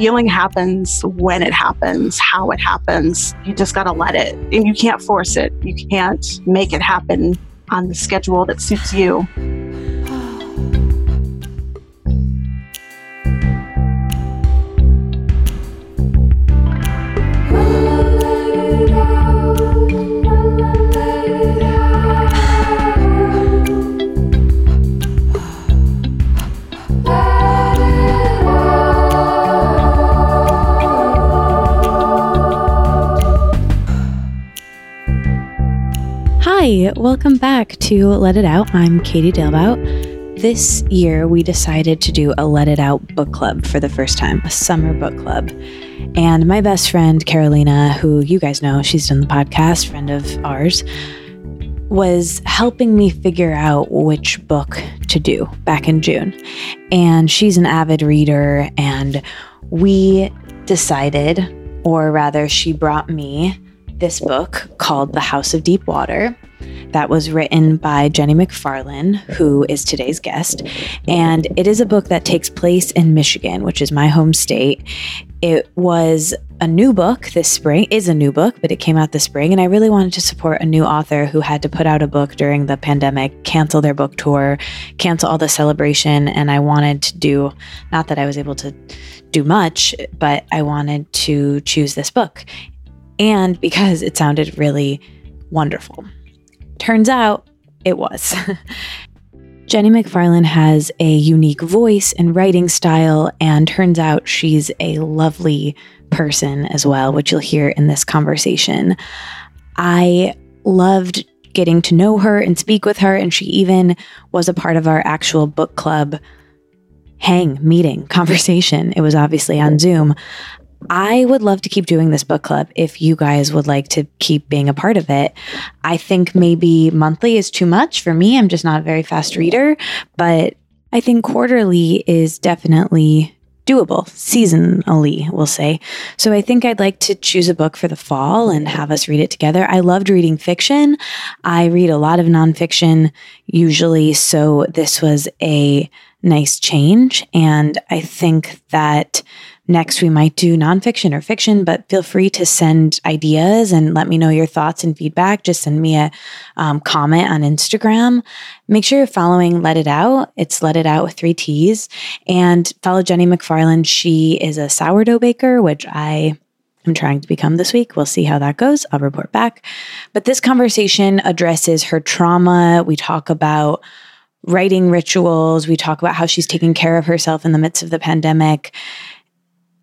Healing happens when it happens, how it happens. You just got to let it, and you can't force it. You can't make it happen on the schedule that suits you. Welcome back to Let It Out. I'm Katie Dalebout. This year, we decided to do a Let It Out book club for the first time, a summer book club. And my best friend, Carolina, who you guys know, she's done the podcast, friend of ours, was helping me figure out which book to do back in June. And she's an avid reader, and we decided, or rather, she brought me this book called The House of Deep Water that was written by Jeni McFarland, who is today's guest. And it is a book that takes place in Michigan, which is my home state. It was a new book this spring, is a new book, but it came out this spring. And I really wanted to support a new author who had to put out a book during the pandemic, cancel their book tour, cancel all the celebration. And I wanted to do, not that I was able to do much, but I wanted to choose this book. And because it sounded really wonderful. Turns out it was. Jeni McFarland has a unique voice and writing style, and turns out she's a lovely person as well, which you'll hear in this conversation. I loved getting to know her and speak with her, and she even was a part of our actual book club hang meeting conversation. It was obviously on Zoom. I would love to keep doing this book club if you guys would like to keep being a part of it. I think maybe monthly is too much for me. I'm just not a very fast reader, but I think quarterly is definitely doable seasonally, we'll say. So I think I'd like to choose a book for the fall and have us read it together. I loved reading fiction. I read a lot of nonfiction usually, so this was a nice change. And I think that Next, we might do nonfiction or fiction, but feel free to send ideas and let me know your thoughts and feedback. Just send me a um, comment on Instagram. Make sure you're following Let It Out. It's Let It Out with three T's. And follow Jeni McFarland. She is a sourdough baker, which I am trying to become this week. We'll see how that goes. I'll report back. But this conversation addresses her trauma. We talk about writing rituals. We talk about how she's taking care of herself in the midst of the pandemic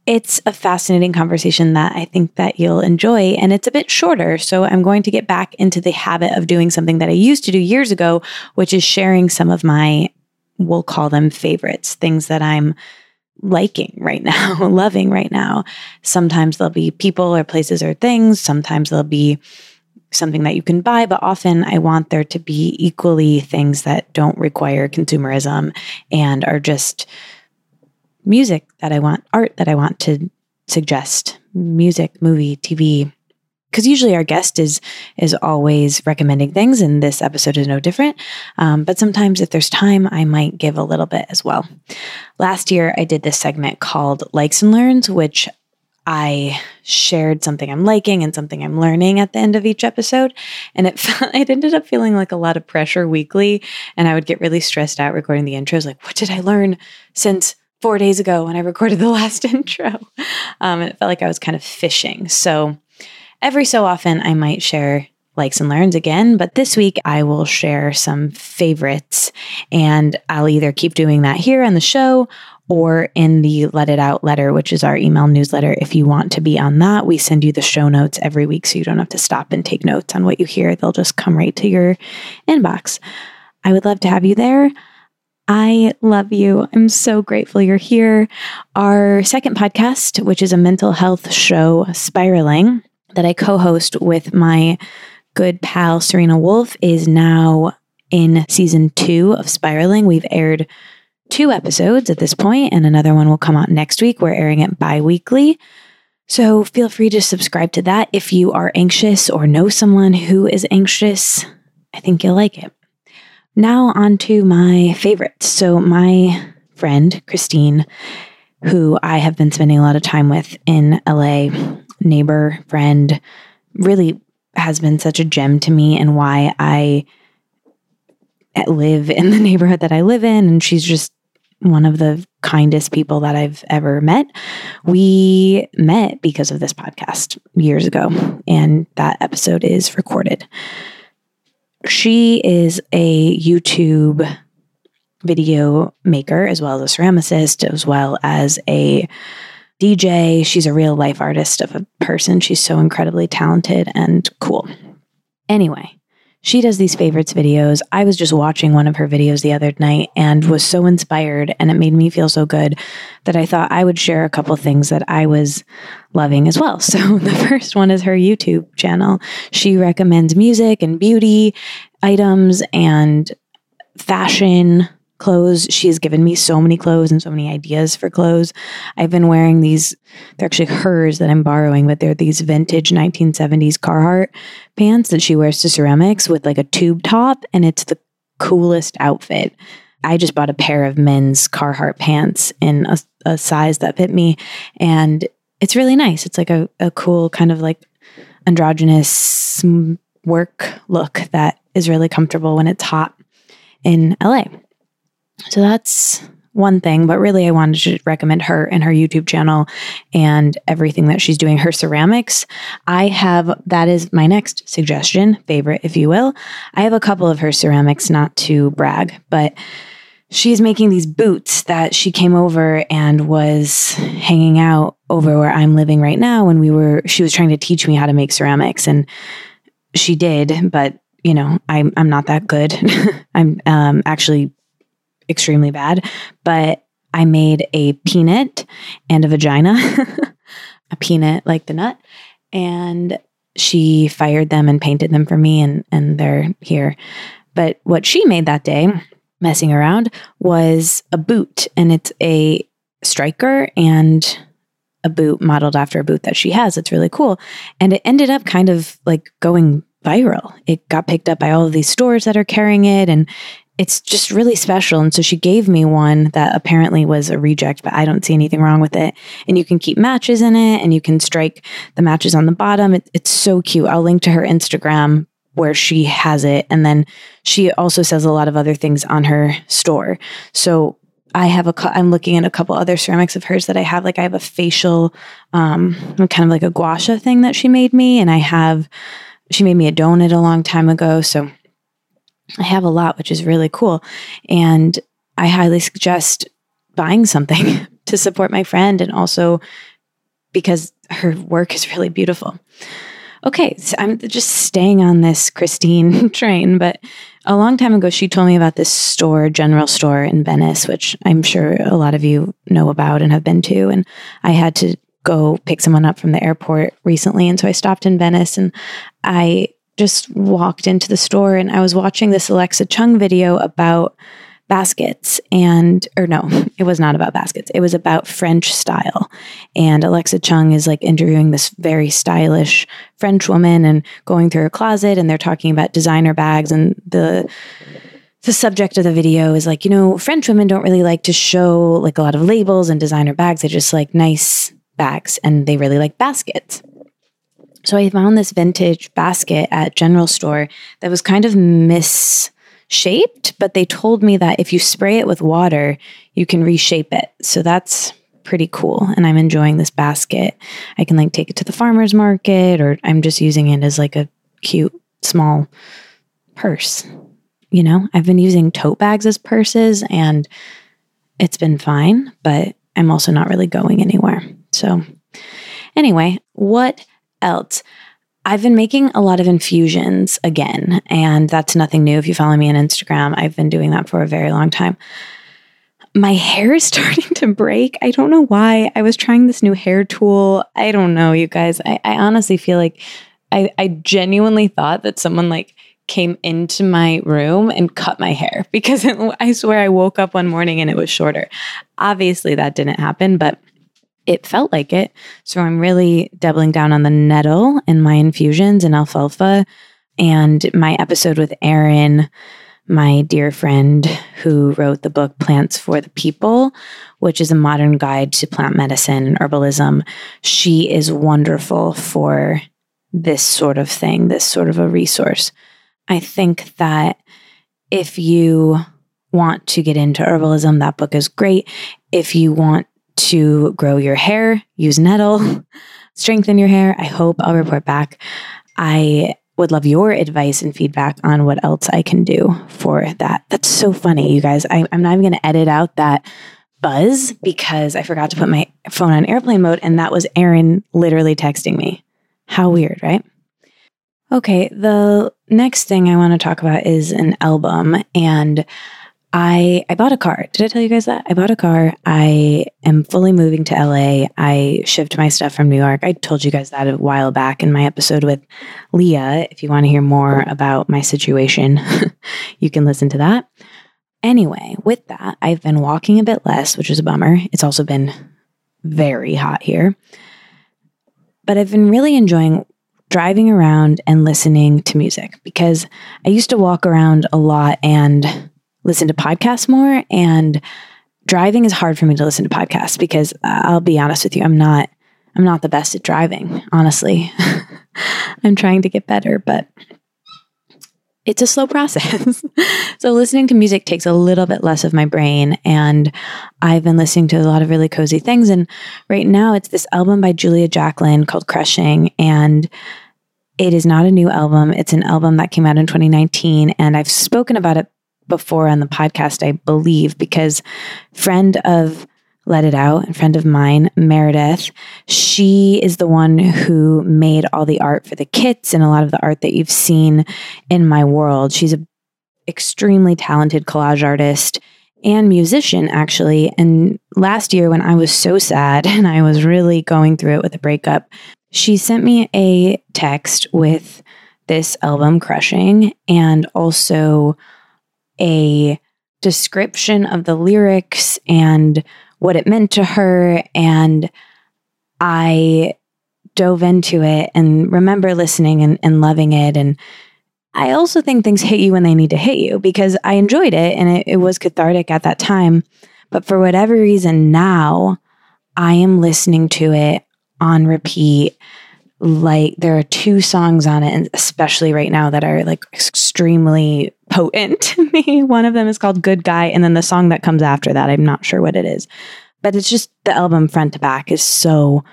it's a fascinating conversation that I think that you'll enjoy and it's a bit shorter so I'm going to get back into the habit of doing something that I used to do years ago which is sharing some of my we'll call them favorites things that I'm liking right now loving right now. Sometimes there'll be people or places or things sometimes there'll be something that you can buy but often I want there to be equally things that don't require consumerism and are just music that I want, art that I want to suggest, music, movie, TV. Because usually our guest is is always recommending things, and this episode is no different. Um, but sometimes, if there's time, I might give a little bit as well. Last year, I did this segment called Likes and Learns, which I shared something I'm liking and something I'm learning at the end of each episode. And it it ended up feeling like a lot of pressure weekly. And I would get really stressed out recording the intros. Like, what did I learn since four days ago when I recorded the last intro. Um, it felt like I was kind of fishing. So every so often I might share likes and learns again, but this week I will share some favorites and I'll either keep doing that here on the show or in the Let It Out letter, which is our email newsletter. If you want to be on that, we send you the show notes every week so you don't have to stop and take notes on what you hear. They'll just come right to your inbox. I would love to have you there. I love you. I'm so grateful you're here. Our second podcast, which is a mental health show, Spiraling, that I co host with my good pal, Serena Wolf, is now in season two of Spiraling. We've aired two episodes at this point, and another one will come out next week. We're airing it bi weekly. So feel free to subscribe to that if you are anxious or know someone who is anxious. I think you'll like it. Now, on to my favorites. So, my friend, Christine, who I have been spending a lot of time with in LA, neighbor, friend, really has been such a gem to me and why I live in the neighborhood that I live in. And she's just one of the kindest people that I've ever met. We met because of this podcast years ago, and that episode is recorded. She is a YouTube video maker, as well as a ceramicist, as well as a DJ. She's a real life artist of a person. She's so incredibly talented and cool. Anyway, she does these favorites videos. I was just watching one of her videos the other night and was so inspired, and it made me feel so good that I thought I would share a couple things that I was loving as well. So, the first one is her YouTube channel. She recommends music and beauty items and fashion clothes. She has given me so many clothes and so many ideas for clothes. I've been wearing these, they're actually hers that I'm borrowing, but they're these vintage 1970s Carhartt pants that she wears to ceramics with like a tube top, and it's the coolest outfit. I just bought a pair of men's Carhartt pants in a, a size that fit me, and it's really nice. It's like a, a cool kind of like androgynous work look that is really comfortable when it's hot in LA. So that's one thing, but really I wanted to recommend her and her YouTube channel and everything that she's doing, her ceramics. I have, that is my next suggestion, favorite, if you will. I have a couple of her ceramics, not to brag, but she's making these boots that she came over and was hanging out over where I'm living right now when we were, she was trying to teach me how to make ceramics and she did, but you know, I'm, I'm not that good. I'm um, actually extremely bad, but I made a peanut and a vagina, a peanut like the nut, and she fired them and painted them for me, and and they're here. But what she made that day, messing around, was a boot, and it's a striker and a boot modeled after a boot that she has. It's really cool, and it ended up kind of like going viral. It got picked up by all of these stores that are carrying it, and it's just really special. And so she gave me one that apparently was a reject, but I don't see anything wrong with it. And you can keep matches in it and you can strike the matches on the bottom. It, it's so cute. I'll link to her Instagram where she has it. And then she also says a lot of other things on her store. So I have a, I'm looking at a couple other ceramics of hers that I have. Like I have a facial, um, kind of like a gua sha thing that she made me. And I have, she made me a donut a long time ago. So I have a lot, which is really cool. And I highly suggest buying something to support my friend and also because her work is really beautiful. Okay, so I'm just staying on this Christine train, but a long time ago, she told me about this store, general store in Venice, which I'm sure a lot of you know about and have been to. And I had to go pick someone up from the airport recently. And so I stopped in Venice and I just walked into the store and I was watching this Alexa Chung video about baskets and or no it was not about baskets. It was about french style. And alexa chung is like interviewing this very stylish french woman and going through her closet and they're talking about designer bags. And the the subject of the video is like you know french women don't really like to show like a lot of labels and designer bags. They just like nice bags and they really like baskets so I found this vintage basket at general store that was kind of misshaped, but they told me that if you spray it with water, you can reshape it. So that's pretty cool and I'm enjoying this basket. I can like take it to the farmers market or I'm just using it as like a cute small purse. You know, I've been using tote bags as purses and it's been fine, but I'm also not really going anywhere. So anyway, what else. I've been making a lot of infusions again, and that's nothing new. If you follow me on Instagram, I've been doing that for a very long time. My hair is starting to break. I don't know why. I was trying this new hair tool. I don't know, you guys. I, I honestly feel like I, I genuinely thought that someone like came into my room and cut my hair because it, I swear I woke up one morning and it was shorter. Obviously, that didn't happen, but it felt like it. So I'm really doubling down on the nettle in my infusions and alfalfa. And my episode with Erin my dear friend who wrote the book Plants for the People, which is a modern guide to plant medicine and herbalism. She is wonderful for this sort of thing, this sort of a resource. I think that if you want to get into herbalism, that book is great. If you want to grow your hair, use nettle, strengthen your hair. I hope I'll report back. I would love your advice and feedback on what else I can do for that. That's so funny, you guys. I, am not even going to edit out that buzz because I forgot to put my phone on airplane mode, and that was Aaron literally texting me. How weird, right? Okay, the next thing I want to talk about is an album, and I I bought a car. Did I tell you guys that? I bought a car. I am fully moving to LA. I shipped my stuff from New York. I told you guys that a while back in my episode with Leah. If you want to hear more about my situation, you can listen to that. Anyway, with that, I've been walking a bit less, which is a bummer. It's also been very hot here. But I've been really enjoying driving around and listening to music because I used to walk around a lot and listen to podcasts more and driving is hard for me to listen to podcasts because uh, I'll be honest with you, I'm not I'm not the best at driving, honestly. I'm trying to get better, but it's a slow process. so listening to music takes a little bit less of my brain and I've been listening to a lot of really cozy things and right now it's this album by Julia Jacklin called Crushing and it is not a new album. It's an album that came out in 2019 and I've spoken about it before on the podcast, I believe, because friend of Let It Out and friend of mine, Meredith, she is the one who made all the art for the kits and a lot of the art that you've seen in my world. She's an extremely talented collage artist and musician actually and last year when i was so sad and i was really going through it with a breakup she sent me a text with this album crushing and also a description of the lyrics and what it meant to her. And I dove into it and remember listening and, and loving it. And I also think things hit you when they need to hit you because I enjoyed it and it, it was cathartic at that time. But for whatever reason, now I am listening to it on repeat like there are two songs on it and especially right now that are like extremely potent to me. One of them is called good guy and then the song that comes after that i'm not sure what it is. But it's just the album front to back is so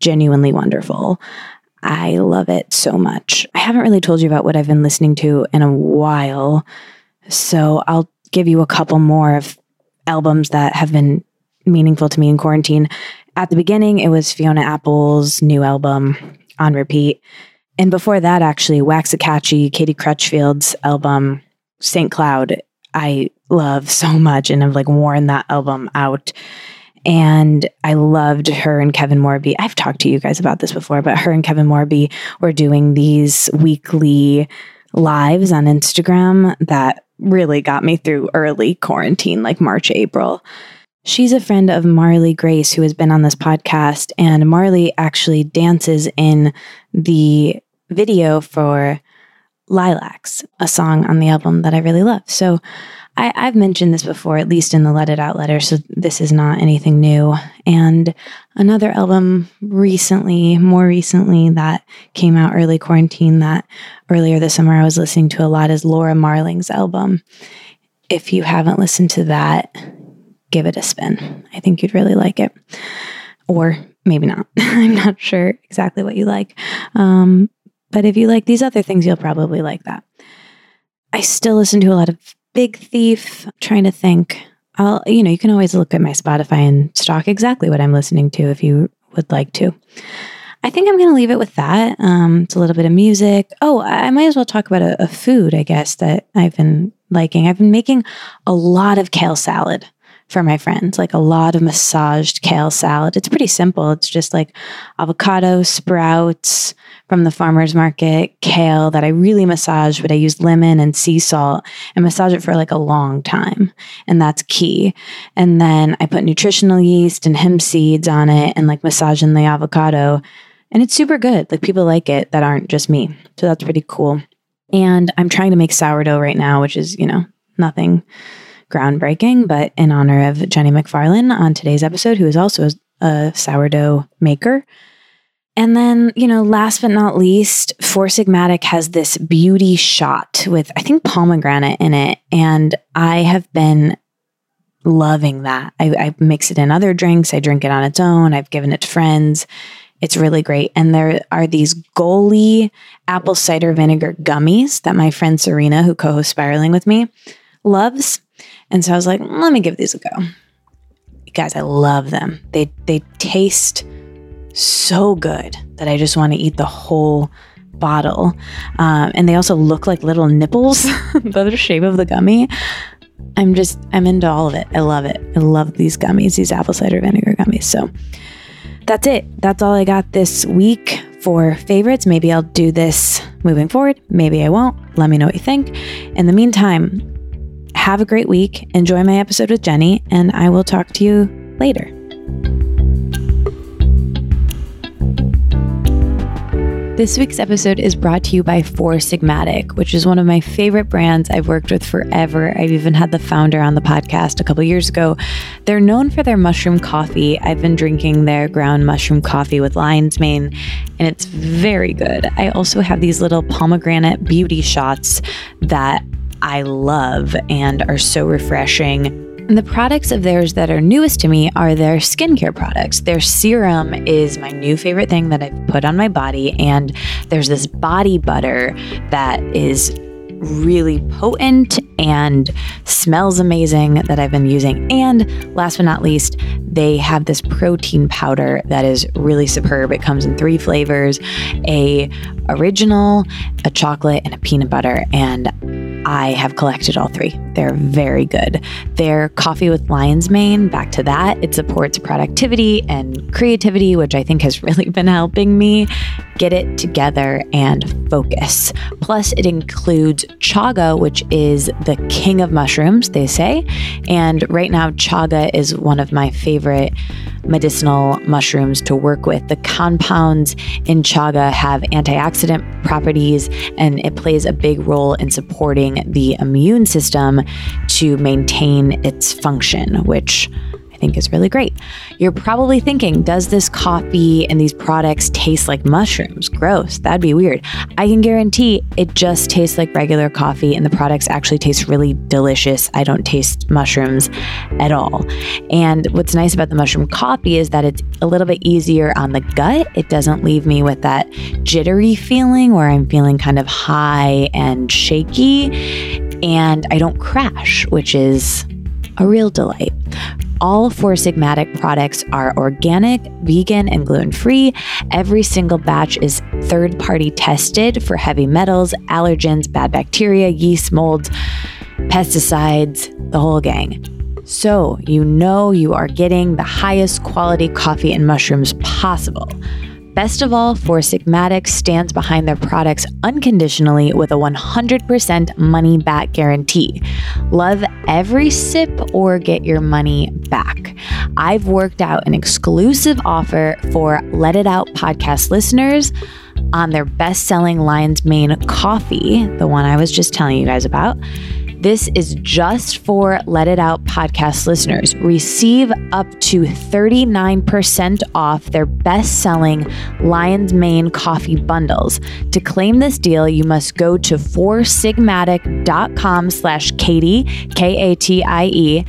genuinely wonderful. I love it so much. I haven't really told you about what i've been listening to in a while so i'll give you a couple more of albums that have been meaningful to me in quarantine. At the beginning it was fiona apple's new album on repeat. And before that, actually, Waxahatchee, Katie Crutchfield's album, St. Cloud, I love so much and I've like worn that album out. And I loved her and Kevin Morby. I've talked to you guys about this before, but her and Kevin Morby were doing these weekly lives on Instagram that really got me through early quarantine, like March, April. She's a friend of Marlee Grace, who has been on this podcast. And Marlee actually dances in the video for Lilacs, a song on the album that I really love. So I, have mentioned this before, at least in the Let It Out letter. So this is not anything new. And another album recently, more recently, that came out early quarantine that earlier this summer I was listening to a lot is Laura Marling's album. If you haven't listened to that, give it a spin. I think you'd really like it. Or maybe not. I'm not sure exactly what you like. Um, but if you like these other things, you'll probably like that. I still listen to a lot of Big Thief, trying to think. I'll, you know, you can always look at my Spotify and stalk exactly what I'm listening to if you would like to. I think I'm going to leave it with that. Um, it's a little bit of music. Oh, I might as well talk about a, a food, I guess, that I've been liking. I've been making a lot of kale salad for my friends, like a lot of massaged kale salad. It's pretty simple. It's just like avocado, sprouts from the farmer's market, kale that I really massage, but I use lemon and sea salt and massage it for like a long time. And that's key. And then I put nutritional yeast and hemp seeds on it and like massage in the avocado. And it's super good. Like people like it that aren't just me. So that's pretty cool. And I'm trying to make sourdough right now, which is, you know, nothing groundbreaking, but in honor of Jeni McFarland on today's episode, who is also a, sourdough maker. And then, you know, last but not least, Four Sigmatic has this beauty shot with, I think, pomegranate in it. And I have been loving that. I, I, mix it in other drinks, I drink it on its own, I've given it to friends. It's really great. And there are these Goli apple cider vinegar gummies that my friend Serena, who co hosts Spiraling with me, loves. And so I was like, let me give these a go. Guys, I love them. They they taste so good that I just want to eat the whole bottle. Um, and they also look like little nipples, the shape of the gummy. I'm just, I'm into all of it. I love it. I love these gummies, these apple cider vinegar gummies. So that's it. That's all I got this week for favorites. Maybe I'll do this moving forward. Maybe I won't. Let me know what you think. In the meantime, have a great week. Enjoy my episode with Jeni, and I will talk to you later. This week's episode is brought to you by Four Sigmatic, which is one of my favorite brands I've worked with forever. I've even had the founder on the podcast a couple years ago. They're known for their mushroom coffee. I've been drinking their ground mushroom coffee with lion's mane, and it's very good. I also have these little pomegranate beauty shots that I love and are so refreshing and the products of theirs that are newest to me are their skincare products. Their serum is my new favorite thing that I've put on my body. And there's this body butter that is really potent and smells amazing that I've been using. And last but not least, they have this protein powder that is really superb. It comes in three flavors: a original, a chocolate, and a peanut butter. And I have collected all three. They're very good. Their coffee with lion's mane, back to that, it supports productivity and creativity, which I think has really been helping me get it together and focus. Plus, it includes chaga, which is the king of mushrooms, they say. And right now, chaga is one of my favorite medicinal mushrooms to work with. The compounds in chaga have antioxidant properties, and it plays a big role in supporting the immune system to maintain its function, which I think is really great. You're probably thinking, does this coffee and these products taste like mushrooms? Gross. That'd be weird. I can guarantee it just tastes like regular coffee and the products actually taste really delicious. I don't taste mushrooms at all. And what's nice about the mushroom coffee is that it's a little bit easier on the gut. It doesn't leave me with that jittery feeling where I'm feeling kind of high and shaky. And I don't crash, which is a real delight. All Four Sigmatic products are organic, vegan, and gluten free. Every single batch is third party tested for heavy metals, allergens, bad bacteria, yeast, molds, pesticides, the whole gang. So you know you are getting the highest quality coffee and mushrooms possible. Best of all, Four Sigmatic stands behind their products unconditionally with a 100% money back guarantee. Love every sip or get your money back. I've worked out an exclusive offer for Let It Out podcast listeners on their best selling Lion's Mane coffee, the one I was just telling you guys about. This is just for Let It Out podcast listeners. Receive up to 39% off their best selling Lion's Mane coffee bundles. To claim this deal, you must go to foursigmatic.com slash Katie, K A T I E.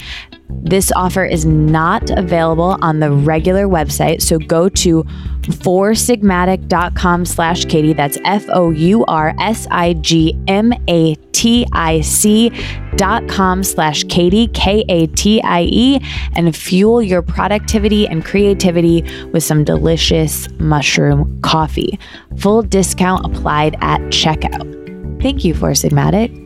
This offer is not available on the regular website, so go to foursigmatic.com slash Katie. That's F O U R S I G M A T I C dot com slash Katie, K A T I E, and fuel your productivity and creativity with some delicious mushroom coffee. Full discount applied at checkout. Thank you, Four Sigmatic.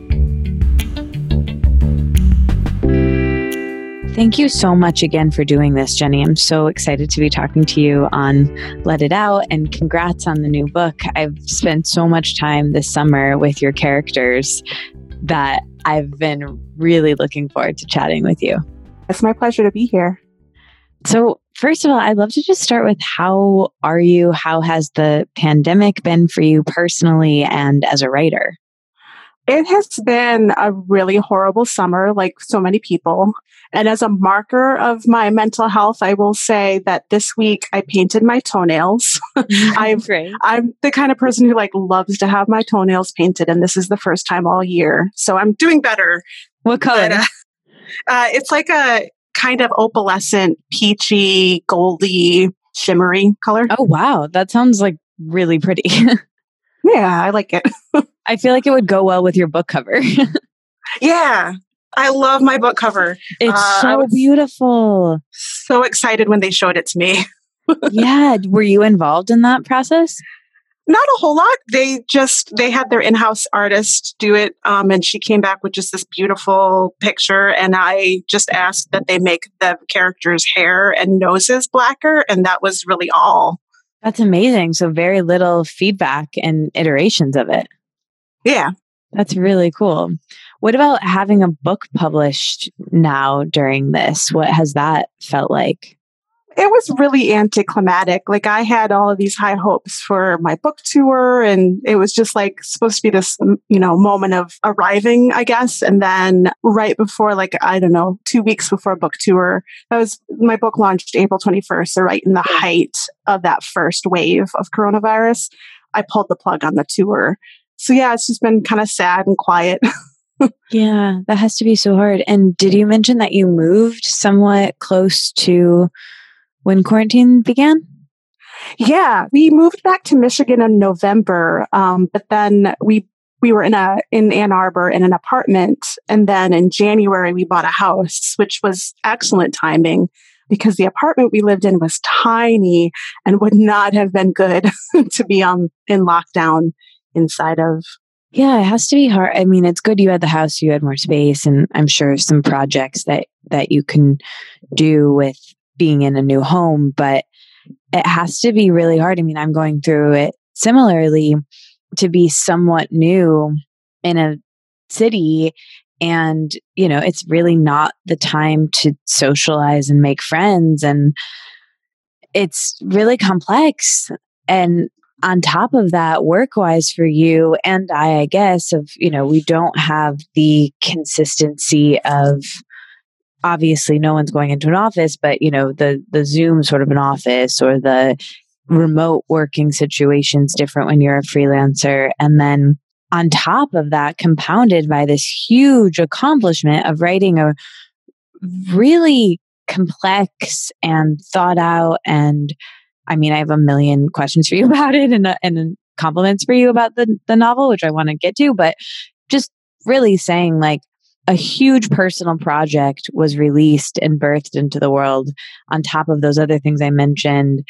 Thank you so much again for doing this, Jeni. I'm so excited to be talking to you on Let It Out and congrats on the new book. I've spent so much time this summer with your characters that I've been really looking forward to chatting with you. It's my pleasure to be here. So, first of all, I'd love to just start with how are you? How has the pandemic been for you personally and as a writer? It has been a really horrible summer, like so many people. And as a marker of my mental health, I will say that this week I painted my toenails. I've, Great. I'm the kind of person who like loves to have my toenails painted, and this is the first time all year. So I'm doing better. What color? But, uh, uh, it's like a kind of opalescent, peachy, goldy, shimmery color. oh, wow. That sounds like really pretty. Yeah, I like it. I feel like it would go well with your book cover. yeah, I love my book cover. it's Uh, so beautiful. So excited when they showed it to me. yeah. Were you involved in that process? Not a whole lot. They just they had their in-house artist do it, um, and she came back with just this beautiful picture. And I just asked that they make the characters' hair and noses blacker, and that was really all. That's amazing. So, very little feedback and iterations of it. Yeah, That's really cool. What about having a book published now during this? What has that felt like? It was really anticlimactic. Like I had all of these high hopes for my book tour and it was just like supposed to be this, you know, moment of arriving, I guess. And then right before, like, I don't know, two weeks before book tour, that was my book launched April 21st. So right in the height of that first wave of coronavirus, I pulled the plug on the tour. So yeah, it's just been kind of sad and quiet. Yeah, that has to be so hard. And did you mention that you moved somewhat close to when quarantine began? Yeah, we moved back to Michigan in November, um, but then we we were in a in Ann Arbor in an apartment, and then in January we bought a house, which was excellent timing because the apartment we lived in was tiny and would not have been good to be on in lockdown inside of. Yeah, it has to be hard. I mean, it's good you had the house, you had more space, and I'm sure some projects that that you can do with being in a new home, but it has to be really hard. I mean, I'm going through it similarly to be somewhat new in a city and you know it's really not the time to socialize and make friends and it's really complex and on top of that work wise for you and i i guess of you know we don't have the consistency of obviously no one's going into an office but you know the the zoom sort of an office or the remote working situations different when you're a freelancer. And then on top of that compounded by this huge accomplishment of writing a really complex and thought out and i mean i have a million questions for you about it and, and compliments for you about the, the novel which i want to get to but just really saying like a huge personal project was released and birthed into the world on top of those other things i mentioned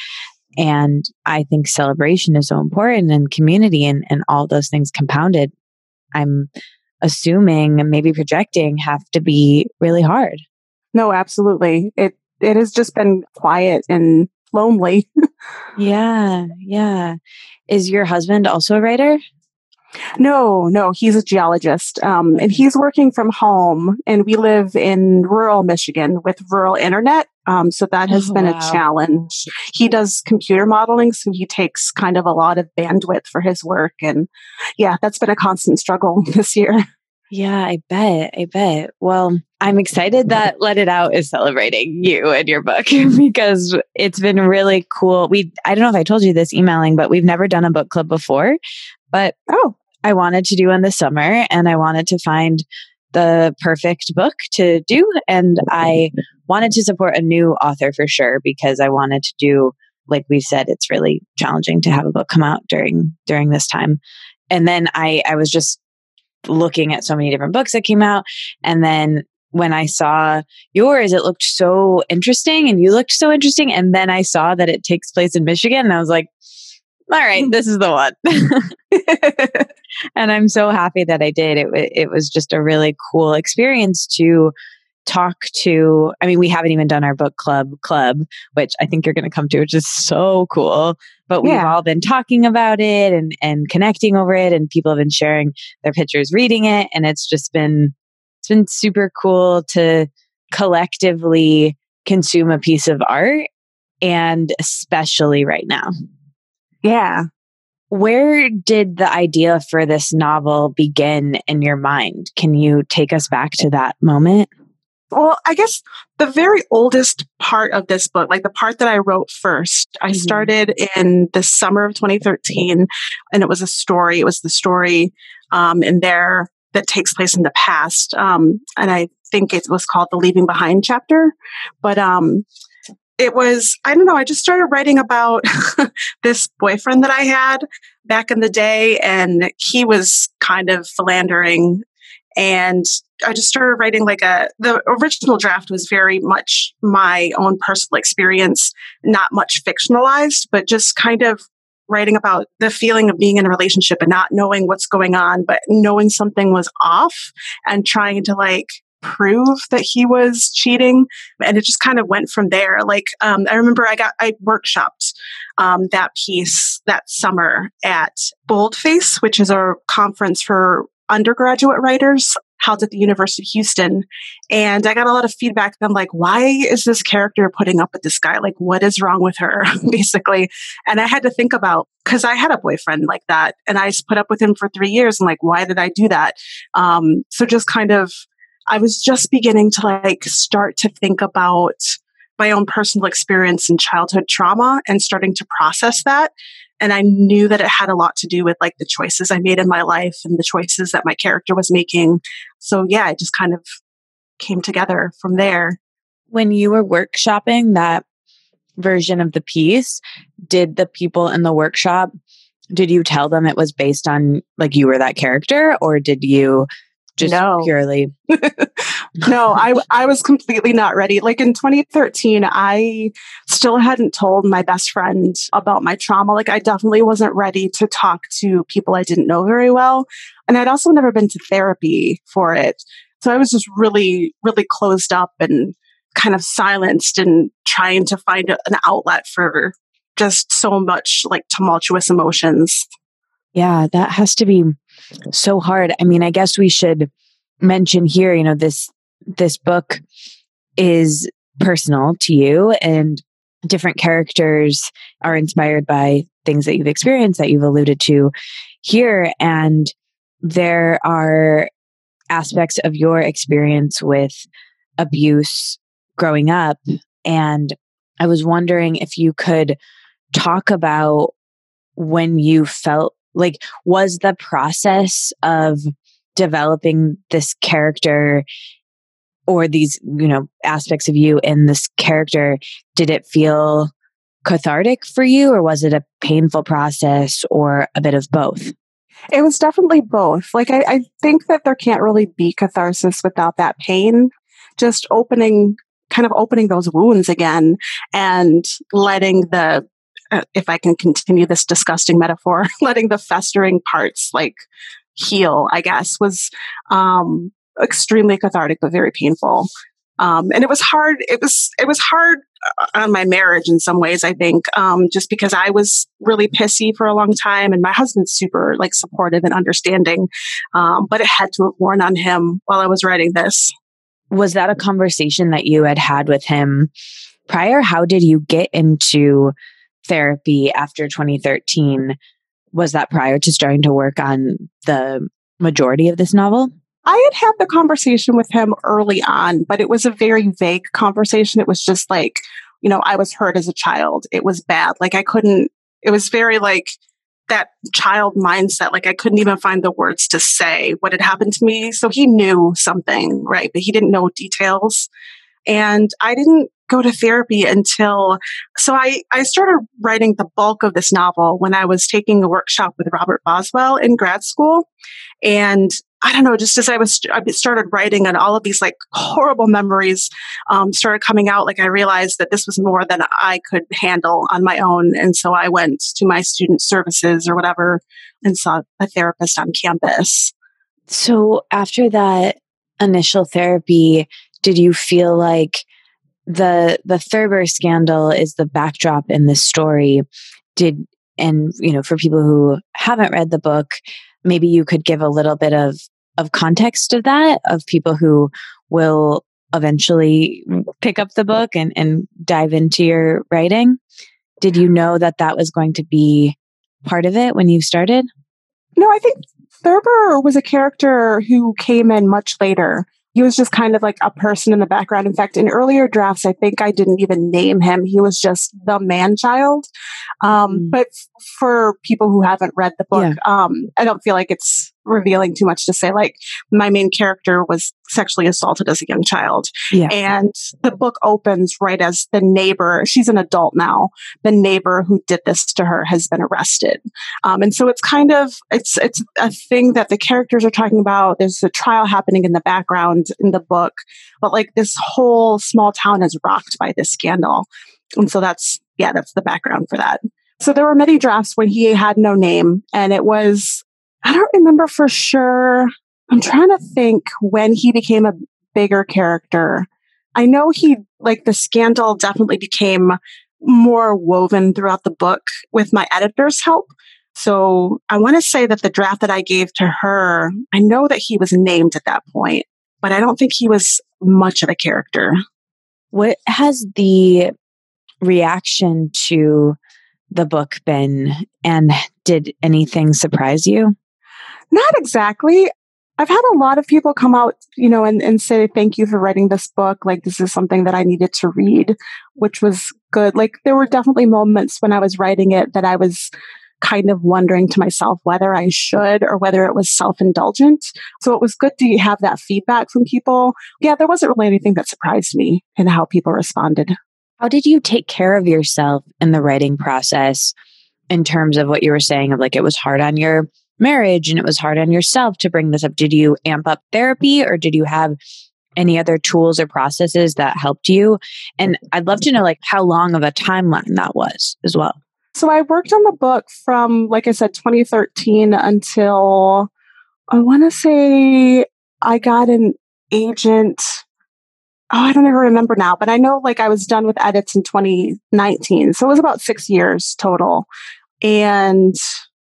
and i think celebration is so important and community and, and all those things compounded i'm assuming and maybe projecting have to be really hard No, absolutely. It it has just been quiet and lonely. Yeah, yeah. Is your husband also a writer? No, no, he's a geologist, um, and he's working from home. And we live in rural Michigan with rural internet, um, so that has Oh, been wow. a challenge. He does computer modeling, so he takes kind of a lot of bandwidth for his work, and yeah, that's been a constant struggle this year. Yeah, I bet. I bet. Well, I'm excited that Let It Out is celebrating you and your book because it's been really cool. We I don't know if I told you this emailing, but we've never done a book club before. But Oh, I wanted to do one this summer and I wanted to find the perfect book to do. And I wanted to support a new author for sure because I wanted to do, like we said, it's really challenging to have a book come out during during this time. And then I I was just looking at so many different books that came out. And then when I saw yours, it looked so interesting and you looked so interesting. And then I saw that it takes place in Michigan and I was like, all right, this is the one. and I'm so happy that I did. It it was just a really cool experience to talk to. I mean, we haven't even done our book club club, which I think you're going to come to, which is so cool. But we've Yeah. all been talking about it and and connecting over it, and people have been sharing their pictures reading it, and it's just been it's been super cool to collectively consume a piece of art, and especially right now. Yeah, Where did the idea for this novel begin in your mind? Can you take us back to that moment? Well, I guess the very oldest part of this book, like the part that I wrote first, I mm-hmm. started in the summer of 2013, and it was a story. It was the story um, in there that takes place in the past, um, and I think it was called the Leaving Behind chapter. But um, it was I don't know. I just started writing about this boyfriend that I had back in the day, and he was kind of philandering and I just started writing like a, the original draft was very much my own personal experience, not much fictionalized, but just kind of writing about the feeling of being in a relationship and not knowing what's going on, but knowing something was off and trying to like prove that he was cheating. And it just kind of went from there. Like, um, I remember I got, I workshopped, um, that piece that summer at Boldface, which is a conference for undergraduate writers held at the University of Houston. And I got a lot of feedback. I'm like, why is this character putting up with this guy? Like, what is wrong with her? Basically. And I had to think about, cause I had a boyfriend like that and I just put up with him for three years. And like, why did I do that? Um, so just kind of, I was just beginning to like start to think about my own personal experience and childhood trauma and starting to process that and I knew that it had a lot to do with like the choices I made in my life and the choices that my character was making. So yeah, it just kind of came together from there. When you were workshopping that version of the piece, did the people in the workshop did you tell them it was based on like you were that character or did you just no. purely. No i i was completely not ready. Like in 2013 i still hadn't told my best friend about my trauma. Like i definitely wasn't ready to talk to people i didn't know very well and i'd also never been to therapy for it. So i was just really really closed up and kind of silenced and trying to find an outlet for just so much like tumultuous emotions. Yeah that has to be so hard. I mean, I guess we should mention here, you know, this this book is personal to you and different characters are inspired by things that you've experienced that you've alluded to here and there are aspects of your experience with abuse growing up and I was wondering if you could talk about when you felt like, was the process of developing this character or these, you know, aspects of you in this character, did it feel cathartic for you or was it a painful process or a bit of both? It was definitely both. Like, I, I think that there can't really be catharsis without that pain. Just opening kind of opening those wounds again and letting the if I can continue this disgusting metaphor, letting the festering parts like heal, I guess, was um, extremely cathartic but very painful. Um, and it was hard. It was it was hard uh, on my marriage in some ways. I think um, just because I was really pissy for a long time, and my husband's super like supportive and understanding, um, but it had to have worn on him while I was writing this. Was that a conversation that you had had with him prior? How did you get into therapy after 2013 was that prior to starting to work on the majority of this novel? I had had the conversation with him early on, but it was a very vague conversation. It was just like, you know, I was hurt as a child. It was bad. Like I couldn't, it was very like that child mindset. Like I couldn't even find the words to say what had happened to me. So he knew something, right? But he didn't know details. And I didn't go to therapy until so I, I started writing the bulk of this novel when I was taking a workshop with Robert Boswell in grad school. And I don't know, just as I was, I started writing and all of these like horrible memories um, started coming out, like I realized that this was more than I could handle on my own. And so I went to my student services or whatever and saw a therapist on campus. So after that initial therapy, did you feel like the the Thurber scandal is the backdrop in this story. Did and you know for people who haven't read the book, maybe you could give a little bit of of context of that of people who will eventually pick up the book and and dive into your writing. Did you know that that was going to be part of it when you started? No, I think Thurber was a character who came in much later. He was just kind of like a person in the background. In fact, in earlier drafts, I think I didn't even name him. He was just the man child. Um, mm. But for people who haven't read the book, yeah. um, I don't feel like it's revealing too much to say like my main character was sexually assaulted as a young child. Yeah. and the book opens right as the neighbor she's an adult now the neighbor who did this to her has been arrested. Um, and so it's kind of it's it's a thing that the characters are talking about. There's a trial happening in the background in the book but like this whole small town is rocked by this scandal. And so that's yeah that's the background for that. So there were many drafts when he had no name and it was I don't remember for sure. I'm trying to think when he became a bigger character. I know he, like, the scandal definitely became more woven throughout the book with my editor's help. So I want to say that the draft that I gave to her, I know that he was named at that point, but I don't think he was much of a character. What has the reaction to the book been? And did anything surprise you? Not exactly. I've had a lot of people come out, you know, and, and say, thank you for writing this book. Like, this is something that I needed to read, which was good. Like, there were definitely moments when I was writing it that I was kind of wondering to myself whether I should or whether it was self indulgent. So it was good to have that feedback from people. Yeah, there wasn't really anything that surprised me in how people responded. How did you take care of yourself in the writing process in terms of what you were saying of like it was hard on your marriage and it was hard on yourself to bring this up. Did you amp up therapy or did you have any other tools or processes that helped you? And I'd love to know like how long of a timeline that was as well. So I worked on the book from, like I said, 2013 until I want to say I got an agent. Oh, I don't even remember now, but I know like I was done with edits in 2019. So it was about six years total. And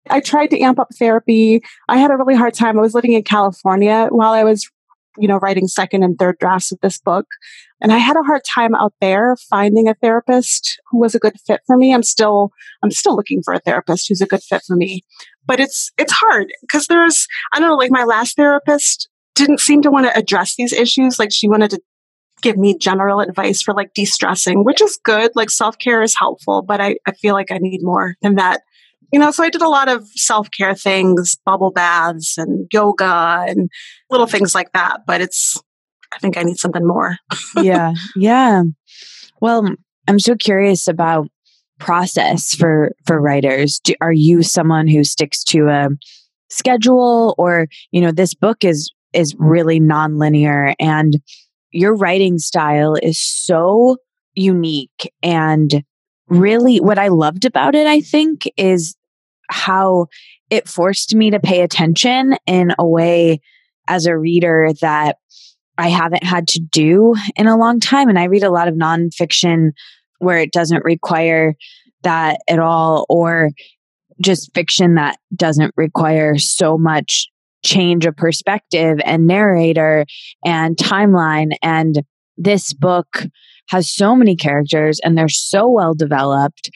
I tried to amp up therapy. I had a really hard time. I was living in California while I was, you know, writing second and third drafts of this book. And I had a hard time out there finding a therapist who was a good fit for me. I'm still, I'm still looking for a therapist who's a good fit for me. But it's, it's hard because there's, I don't know, like my last therapist didn't seem to want to address these issues. Like she wanted to give me general advice for like de-stressing, which is good. Like self-care is helpful, but I, I feel like I need more than that you know, so I did a lot of self care things, bubble baths and yoga and little things like that. But it's, I think I need something more. yeah. Yeah. Well, I'm so curious about process for for writers. Do, are you someone who sticks to a schedule or, you know, this book is is really nonlinear and your writing style is so unique and really what I loved about it, I think, is how it forced me to pay attention in a way as a reader that I haven't had to do in a long time. And I read a lot of nonfiction where it doesn't require that at all, or just fiction that doesn't require so much change of perspective and narrator and timeline. And this book has so many characters and they're so well developed.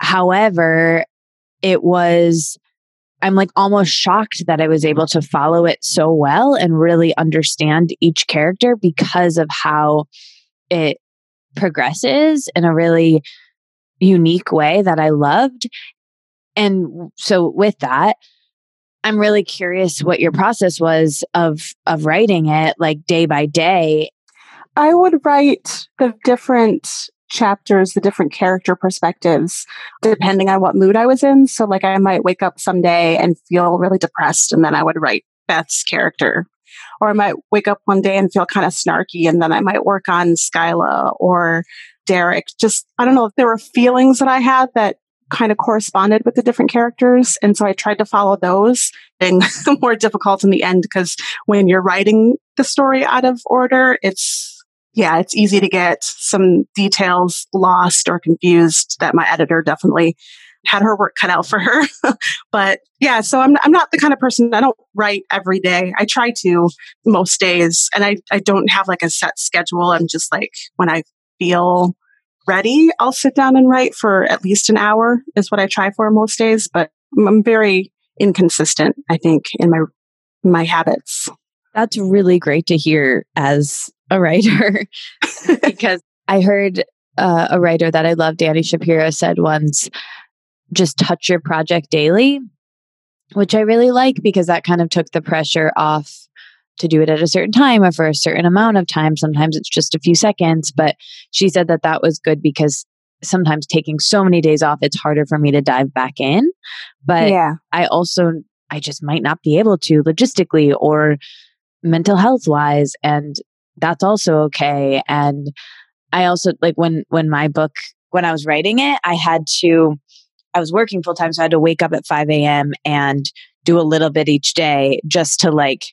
However, it was, I'm like almost shocked that I was able to follow it so well and really understand each character because of how it progresses in a really unique way that I loved. And so with that, I'm really curious what your process was of of writing it like day by day I would write the different chapters, the different character perspectives, depending on what mood I was in. So, like, I might wake up someday and feel really depressed, and then I would write Beth's character. Or I might wake up one day and feel kind of snarky, and then I might work on Skyla or Derek. Just, I don't know if there were feelings that I had that kind of corresponded with the different characters. And so I tried to follow those, being more difficult in the end because when you're writing the story out of order, it's yeah, it's easy to get some details lost or confused that my editor definitely had her work cut out for her. but yeah, so I'm, I'm not the kind of person, I don't write every day. I try to most days and I, I don't have like a set schedule. I'm just like, when I feel ready, I'll sit down and write for at least an hour is what I try for most days. But I'm very inconsistent, I think, in my my habits. That's really great to hear as a writer because I heard uh, a writer that I love, Dani Shapiro, said once, just touch your project daily, which I really like because that kind of took the pressure off to do it at a certain time or for a certain amount of time. Sometimes it's just a few seconds, but she said that that was good because sometimes taking so many days off, it's harder for me to dive back in. But yeah. I also, I just might not be able to logistically or mental health wise. And that's also okay. And I also like when, when my book, when I was writing it, I had to, I was working full time. So I had to wake up at 5 a.m. and do a little bit each day just to like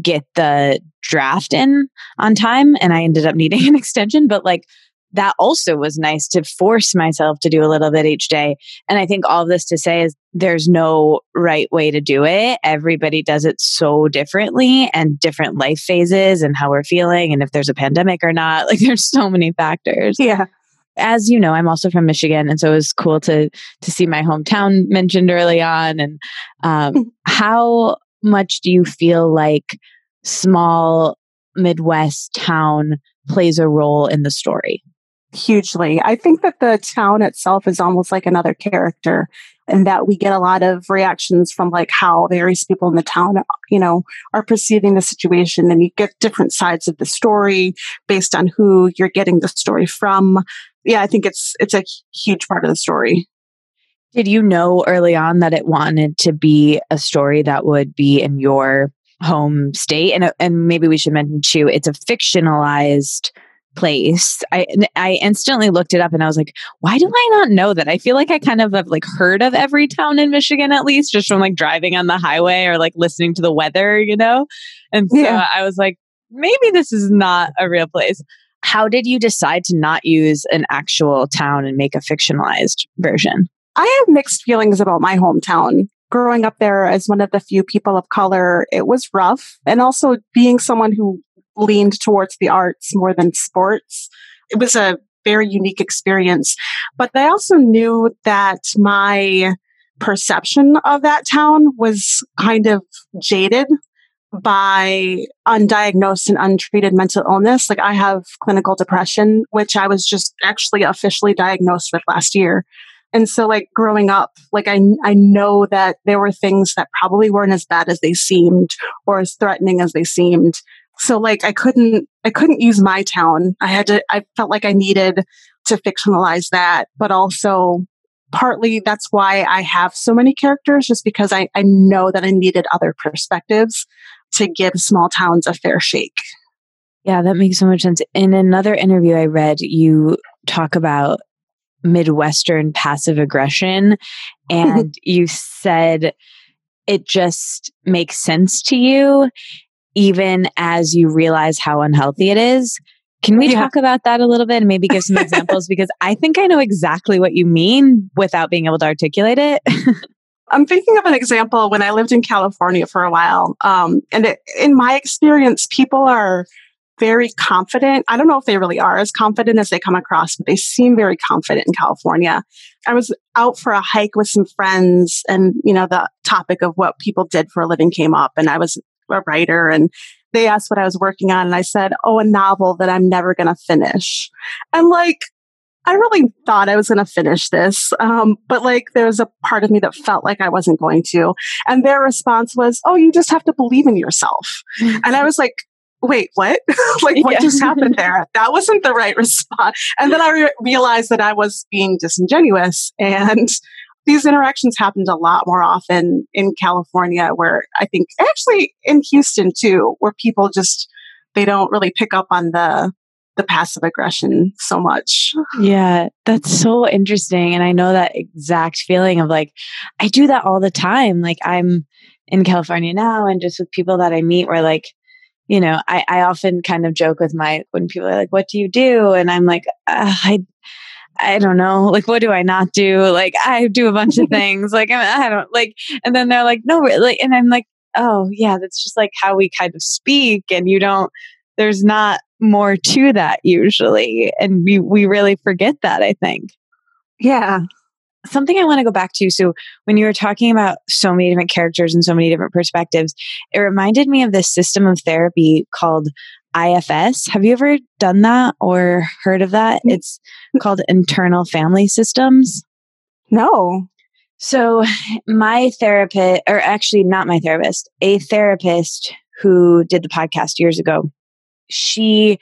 get the draft in on time. And I ended up needing an extension. But like that also was nice to force myself to do a little bit each day. And I think all this to say is there's no right way to do it. Everybody does it so differently and different life phases and how we're feeling and if there's a pandemic or not. Like there's so many factors. Yeah. As you know, I'm also from Michigan, and so it was cool to to see my hometown mentioned early on. And um, how much do you feel like small Midwest town plays a role in the story? Hugely. I think that the town itself is almost like another character and that we get a lot of reactions from like how various people in the town, you know, are perceiving the situation and you get different sides of the story based on who you're getting the story from. Yeah, I think it's it's a huge part of the story. Did you know early on that it wanted to be a story that would be in your home state and and maybe we should mention too it's a fictionalized place. I I instantly looked it up and I was like, why do I not know that? I feel like I kind of have like heard of every town in Michigan at least just from like driving on the highway or like listening to the weather, you know? And so yeah. I was like, maybe this is not a real place. How did you decide to not use an actual town and make a fictionalized version? I have mixed feelings about my hometown. Growing up there as one of the few people of color, it was rough. And also being someone who leaned towards the arts more than sports. It was a very unique experience. But I also knew that my perception of that town was kind of jaded by undiagnosed and untreated mental illness. Like I have clinical depression, which I was just actually officially diagnosed with last year. And so like growing up, like I, I know that there were things that probably weren't as bad as they seemed or as threatening as they seemed. So like I couldn't, I couldn't use my town. I had to, I felt like I needed to fictionalize that, but also partly that's why I have so many characters, just because I, I know that I needed other perspectives to give small towns a fair shake. Yeah, that makes so much sense. In another interview I read, you talk about Midwestern passive aggression, and you said it just makes sense to you even as you realize how unhealthy it is. Can we yeah. talk about that a little bit and maybe give some examples? Because I think I know exactly what you mean without being able to articulate it. I'm thinking of an example when I lived in California for a while. Um, and it, in my experience, people are very confident. I don't know if they really are as confident as they come across, but they seem very confident in California. I was out for a hike with some friends and, you know, the topic of what people did for a living came up and I was a writer and they asked what I was working on and I said, Oh, a novel that I'm never going to finish. And like, I really thought I was going to finish this. Um, but like, there was a part of me that felt like I wasn't going to. And their response was, Oh, you just have to believe in yourself. and I was like, wait, what? like, what yeah. just happened there? That wasn't the right response. And then I re- realized that I was being disingenuous and these interactions happened a lot more often in California, where I think actually in Houston too, where people just they don't really pick up on the the passive aggression so much. Yeah, that's so interesting. And I know that exact feeling of like, I do that all the time. Like, I'm in California now, and just with people that I meet, where like, you know, I, I often kind of joke with my, when people are like, what do you do? And I'm like, I, I don't know, like, what do I not do? Like, I do a bunch of things. Like, I, I don't like, and then they're like, no, like, and I'm like, oh, yeah, that's just like how we kind of speak. And you don't, there's not more to that usually. And we, we really forget that, I think. Yeah. something I want to go back to. So, when you were talking about so many different characters and so many different perspectives, it reminded me of this system of therapy called IFS. Have you ever done that or heard of that? It's called internal family systems. No. So, my therapist, or actually not my therapist, a therapist who did the podcast years ago, she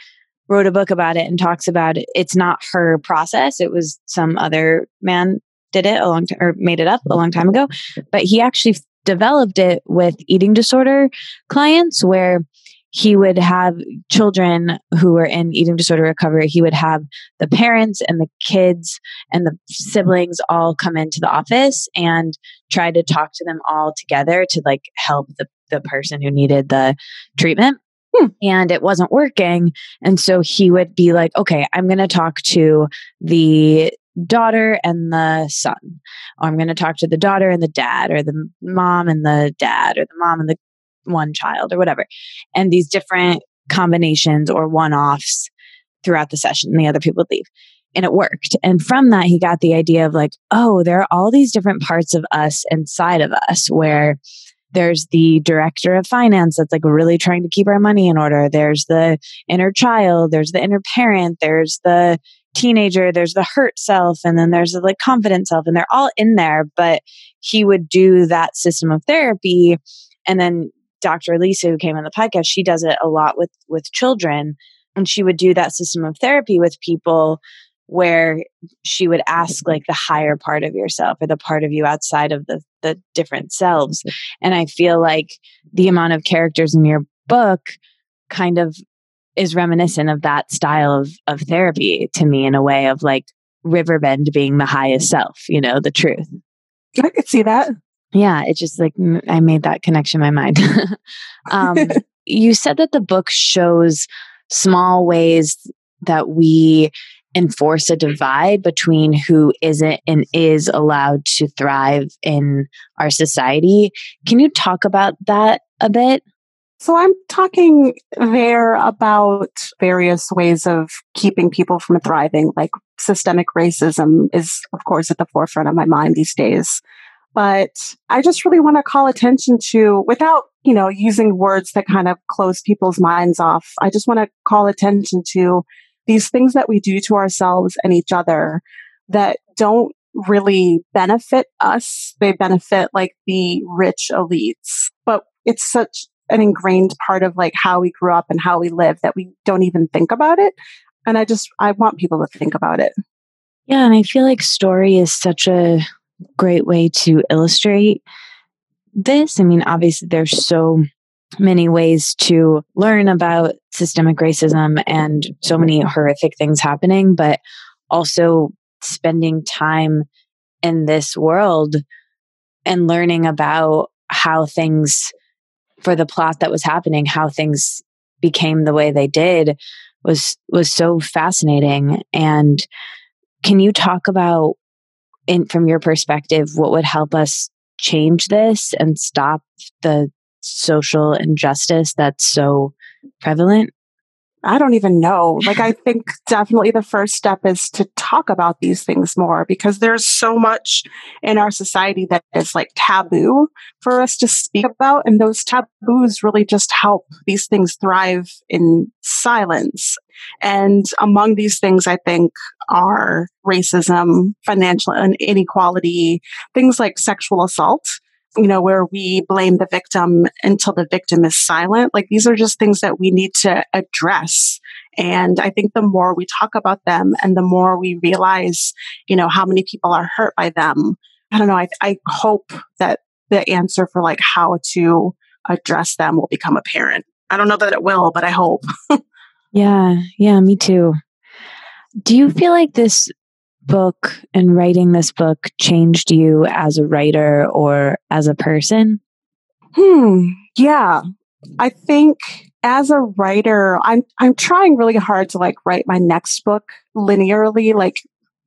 wrote a book about it and talks about it. It's not her process. It was some other man did it a long time or made it up a long time ago, but he actually developed it with eating disorder clients where he would have children who were in eating disorder recovery. He would have the parents and the kids and the siblings all come into the office and try to talk to them all together to like help the, the person who needed the treatment. Hmm. And it wasn't working. And so he would be like, okay, I'm going to talk to the daughter and the son. Or I'm going to talk to the daughter and the dad, or the mom and the dad, or the mom and the one child, or whatever. And these different combinations or one offs throughout the session. And the other people would leave. And it worked. And from that, he got the idea of like, oh, there are all these different parts of us inside of us where there's the director of finance that's like really trying to keep our money in order. There's the inner child. There's the inner parent. There's the teenager, there's the hurt self, and then there's the like confident self, and they're all in there. But he would do that system of therapy. And then Dr. Lisa, who came on the podcast, she does it a lot with with children. And she would do that system of therapy with people where she would ask like the higher part of yourself or the part of you outside of the the different selves. And I feel like the amount of characters in your book kind of is reminiscent of that style of of therapy to me in a way of like Riverbend being the highest self, you know, the truth. I could see that. Yeah, it just like I made that connection in my mind. um, you said that the book shows small ways that we enforce a divide between who isn't and is allowed to thrive in our society. Can you talk about that a bit? So I'm talking there about various ways of keeping people from thriving, like systemic racism is, of course, at the forefront of my mind these days. But I just really want to call attention to, without, you know, using words that kind of close people's minds off, I just want to call attention to these things that we do to ourselves and each other that don't really benefit us. They benefit like the rich elites. But it's such an ingrained part of like how we grew up and how we live that we don't even think about it. And I just, I want people to think about it. Yeah. And I feel like story is such a great way to illustrate this. I mean, obviously, there's so many ways to learn about systemic racism and so many horrific things happening, but also spending time in this world and learning about how things for the plot that was happening, how things became the way they did was was so fascinating. And can you talk about in from your perspective what would help us change this and stop the social injustice that's so prevalent? I don't even know. Like, I think definitely the first step is to talk about these things more because there's so much in our society that is like taboo for us to speak about. And those taboos really just help these things thrive in silence. And among these things, I think are racism, financial inequality, things like sexual assault you know, where we blame the victim until the victim is silent. Like these are just things that we need to address. And I think the more we talk about them and the more we realize, you know, how many people are hurt by them, I don't know. I, I hope that the answer for like how to address them will become apparent. I don't know that it will, but I hope. yeah. Yeah. Me too. Do you feel like this book and writing this book changed you as a writer or as a person? Hmm. Yeah. I think as a writer, I'm I'm trying really hard to like write my next book linearly, like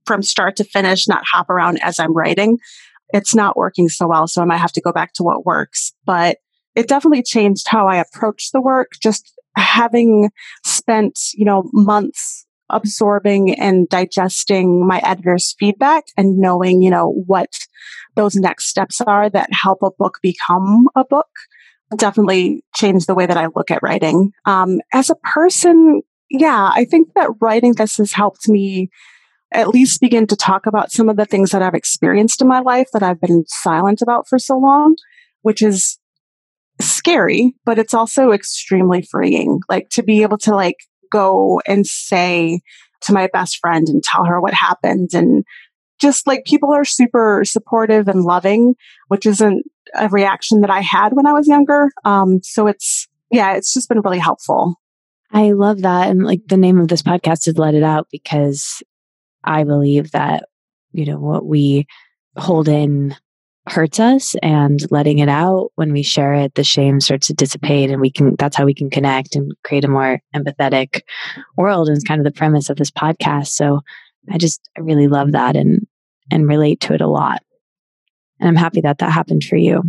from start to finish, not hop around as I'm writing. It's not working so well, so I might have to go back to what works. But it definitely changed how I approach the work. Just having spent, you know, months absorbing and digesting my editor's feedback and knowing, you know, what those next steps are that help a book become a book definitely changed the way that I look at writing. Um, as a person, yeah, I think that writing this has helped me at least begin to talk about some of the things that I've experienced in my life that I've been silent about for so long, which is scary, but it's also extremely freeing. Like to be able to like go and say to my best friend and tell her what happened and just like people are super supportive and loving, which isn't a reaction that I had when I was younger. Um, so it's, yeah, it's just been really helpful. I love that. And like the name of this podcast is Let It Out because I believe that, you know, what we hold in hurts us and letting it out when we share it, the shame starts to dissipate and we can, that's how we can connect and create a more empathetic world. And it's kind of the premise of this podcast. So I just, I really love that and, and relate to it a lot. And I'm happy that that happened for you.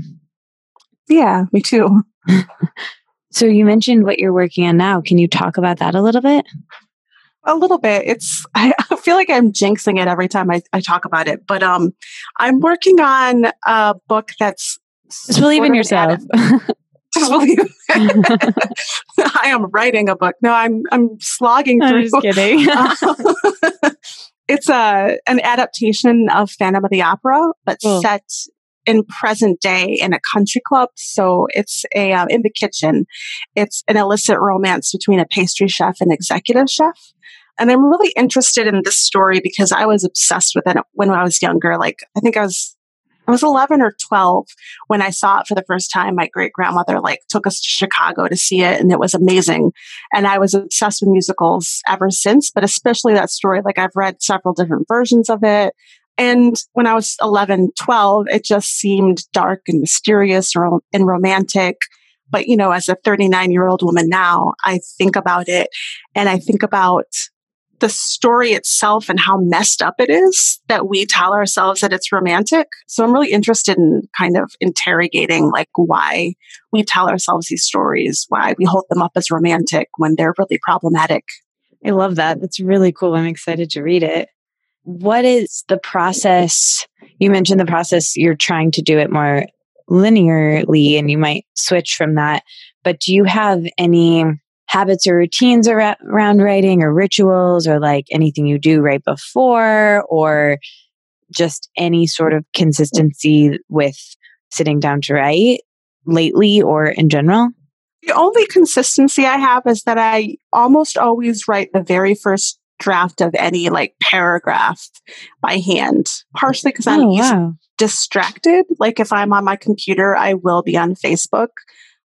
Yeah, me too. so you mentioned what you're working on now. Can you talk about that a little bit? A little bit. It's I feel like I'm jinxing it every time I, I talk about it, but um I'm working on a book that's just believe in yourself. just believe I am writing a book. No, I'm I'm slogging through. I'm just kidding. it's a an adaptation of Phantom of the Opera, but cool. set in present day in a country club. So it's a uh, in the kitchen. It's an illicit romance between a pastry chef and executive chef. And I'm really interested in this story because I was obsessed with it when I was younger. Like, I think I was, I was 11 or 12 when I saw it for the first time. My great grandmother like took us to Chicago to see it and it was amazing. And I was obsessed with musicals ever since, but especially that story. Like I've read several different versions of it. And when I was 11, 12, it just seemed dark and mysterious and romantic. But, you know, as a 39 year old woman now, I think about it and I think about the story itself and how messed up it is that we tell ourselves that it's romantic. So I'm really interested in kind of interrogating like why we tell ourselves these stories, why we hold them up as romantic when they're really problematic. I love that. That's really cool. I'm excited to read it. What is the process? You mentioned the process, you're trying to do it more linearly and you might switch from that. But do you have any habits or routines around writing or rituals or like anything you do right before or just any sort of consistency with sitting down to write lately or in general? The only consistency I have is that I almost always write the very first draft of any like paragraph by hand, partially because I'm oh, wow. distracted. Like if I'm on my computer, I will be on Facebook.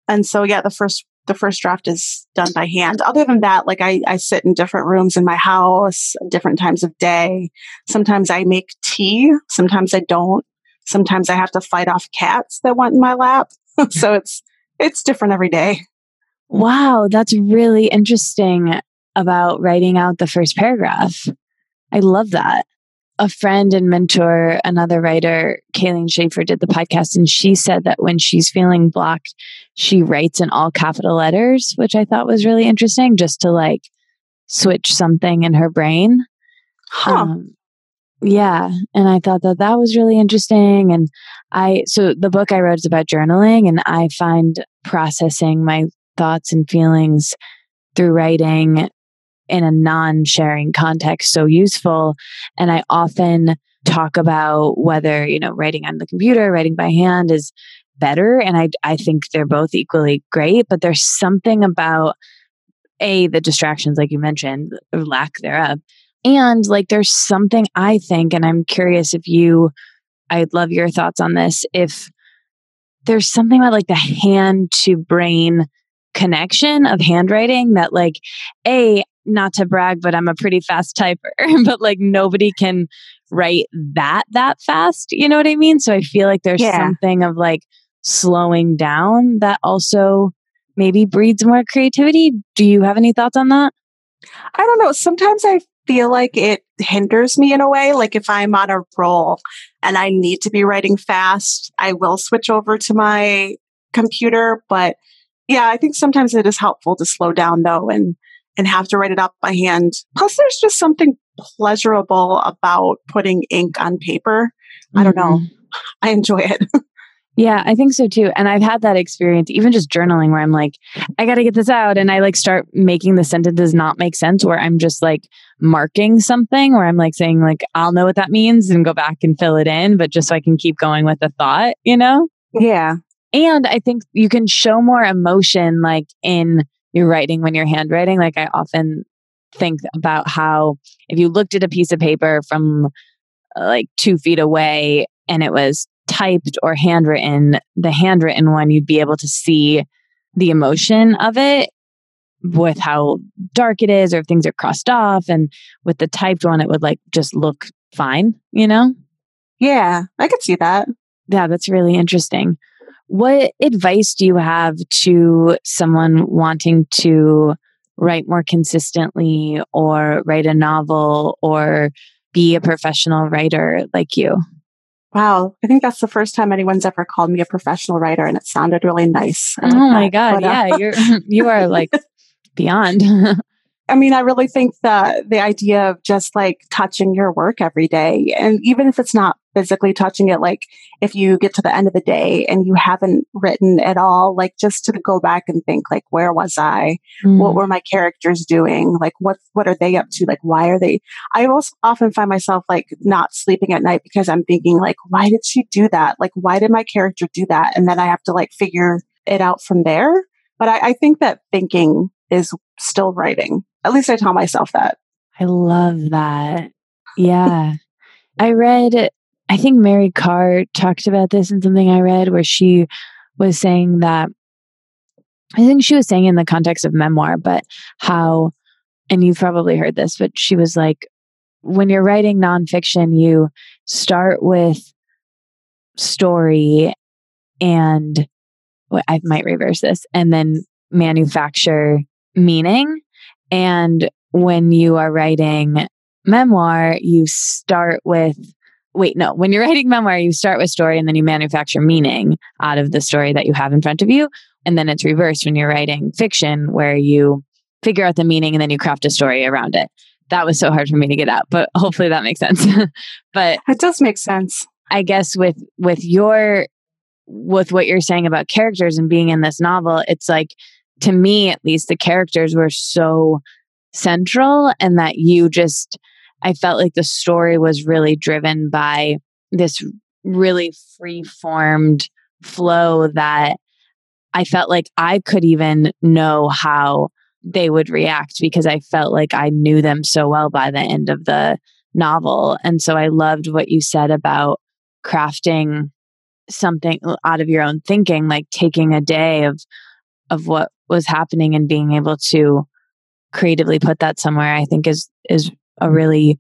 And so, yeah, the first the first draft is done by hand. Other than that, like I, I sit in different rooms in my house, different times of day. Sometimes I make tea. Sometimes I don't. Sometimes I have to fight off cats that want in my lap. so it's, it's different every day. Wow. That's really interesting about writing out the first paragraph. I love that a friend and mentor, another writer, Kayleen Schaefer, did the podcast, and she said that when she's feeling blocked, she writes in all capital letters, which I thought was really interesting, just to like switch something in her brain. Huh. Um, yeah. And I thought that that was really interesting. And I, so the book I wrote is about journaling, and I find processing my thoughts and feelings through writing in a non sharing context so useful. And I often talk about whether, you know, writing on the computer, writing by hand is better. And I, I think they're both equally great, but there's something about a, the distractions, like you mentioned, or lack thereof. And like there's something I think, and I'm curious if you, I'd love your thoughts on this. If there's something about like the hand to brain connection of handwriting that like a not to brag, but I'm a pretty fast typer, but like nobody can write that that fast. You know what I mean? So I feel like there's yeah. something of like slowing down that also maybe breeds more creativity. Do you have any thoughts on that? I don't know. Sometimes I feel like it hinders me in a way. Like if I'm on a roll and I need to be writing fast, I will switch over to my computer. But yeah, I think sometimes it is helpful to slow down though and and have to write it up by hand. Plus, there's just something pleasurable about putting ink on paper. I don't know. Mhm. I enjoy it. Yeah, I think so too. And I've had that experience, even just journaling, where I'm like, I got to get this out. And I like start making the sentences not make sense, where I'm just like marking something, where I'm like saying, like, I'll know what that means and go back and fill it in, but just so I can keep going with the thought, you know? yeah. And I think you can show more emotion like in your writing when you're handwriting. Like I often think about how if you looked at a piece of paper from uh, like two feet away and it was typed or handwritten, the handwritten one, you'd be able to see the emotion of it with how dark it is or if things are crossed off. And with the typed one, it would like just look fine, you know? Yeah. I could see that. Yeah, that's really interesting. What advice do you have to someone wanting to write more consistently or write a novel or be a professional writer like you? Wow. I think that's the first time anyone's ever called me a professional writer and it sounded really nice. Oh my god, But, uh, yeah, you're you are like beyond. I mean, I really think that the idea of just like touching your work every day, and even if it's not physically touching it, like if you get to the end of the day and you haven't written at all, like just to go back and think, like, where was I? Mm. What were my characters doing? Like, what what are they up to? Like, why are they? I also often find myself like not sleeping at night because I'm thinking, like, why did she do that? Like, why did my character do that? And then I have to like figure it out from there. But I, I think that thinking is still writing. At least I tell myself that. I love that. Yeah. I read, I think Mary Karr talked about this in something I read where she was saying that, I think she was saying in the context of memoir, but how, and you've probably heard this, but she was like, when you're writing nonfiction, you start with story and well, I might reverse this and then manufacture meaning. And when you are writing memoir, you start with, wait, no, when you're writing memoir, you start with story and then you manufacture meaning out of the story that you have in front of you. And then it's reversed when you're writing fiction, where you figure out the meaning and then you craft a story around it. That was so hard for me to get out, but hopefully that makes sense. but It does make sense. I guess with with your with what you're saying about characters and being in this novel, it's like to me at least the characters were so central and that you just I felt like the story was really driven by this really free formed flow that I felt like I could even know how they would react because I felt like I knew them so well by the end of the novel. And so I loved what you said about crafting something out of your own thinking, like taking a day of of what was happening and being able to creatively put that somewhere, I think is is a really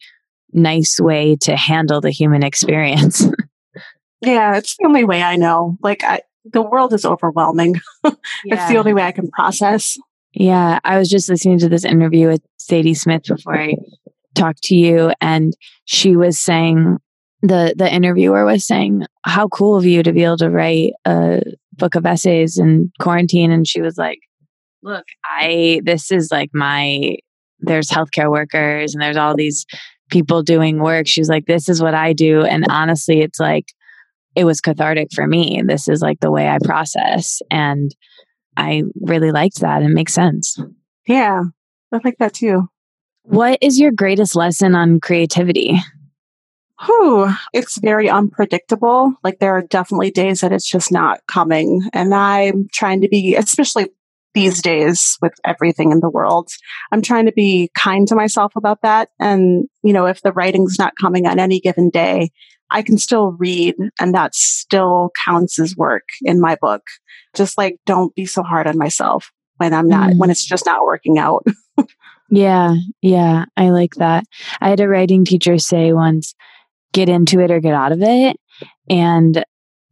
nice way to handle the human experience. Yeah, it's the only way I know. Like, I, the world is overwhelming. It's the only way I can process. Yeah, I was just listening to this interview with Zadie Smith before I talked to you, and she was saying the the interviewer was saying how cool of you to be able to write a book of essays in quarantine, and she was like, "Look, I this is like my there's healthcare workers and there's all these people doing work." She was like, "This is what I do," and honestly, it's like it was cathartic for me. This is like the way I process and. I really liked that. It makes sense. Yeah, I like that too. What is your greatest lesson on creativity? Whew, it's very unpredictable. Like there are definitely days that it's just not coming. And I'm trying to be, especially these days with everything in the world, I'm trying to be kind to myself about that. And, you know, if the writing's not coming on any given day, I can still read and that still counts as work in my book. Just like don't be so hard on myself when I'm not, Mm. when it's just not working out. Yeah, yeah, I like that. I had a writing teacher say once, get into it or get out of it. And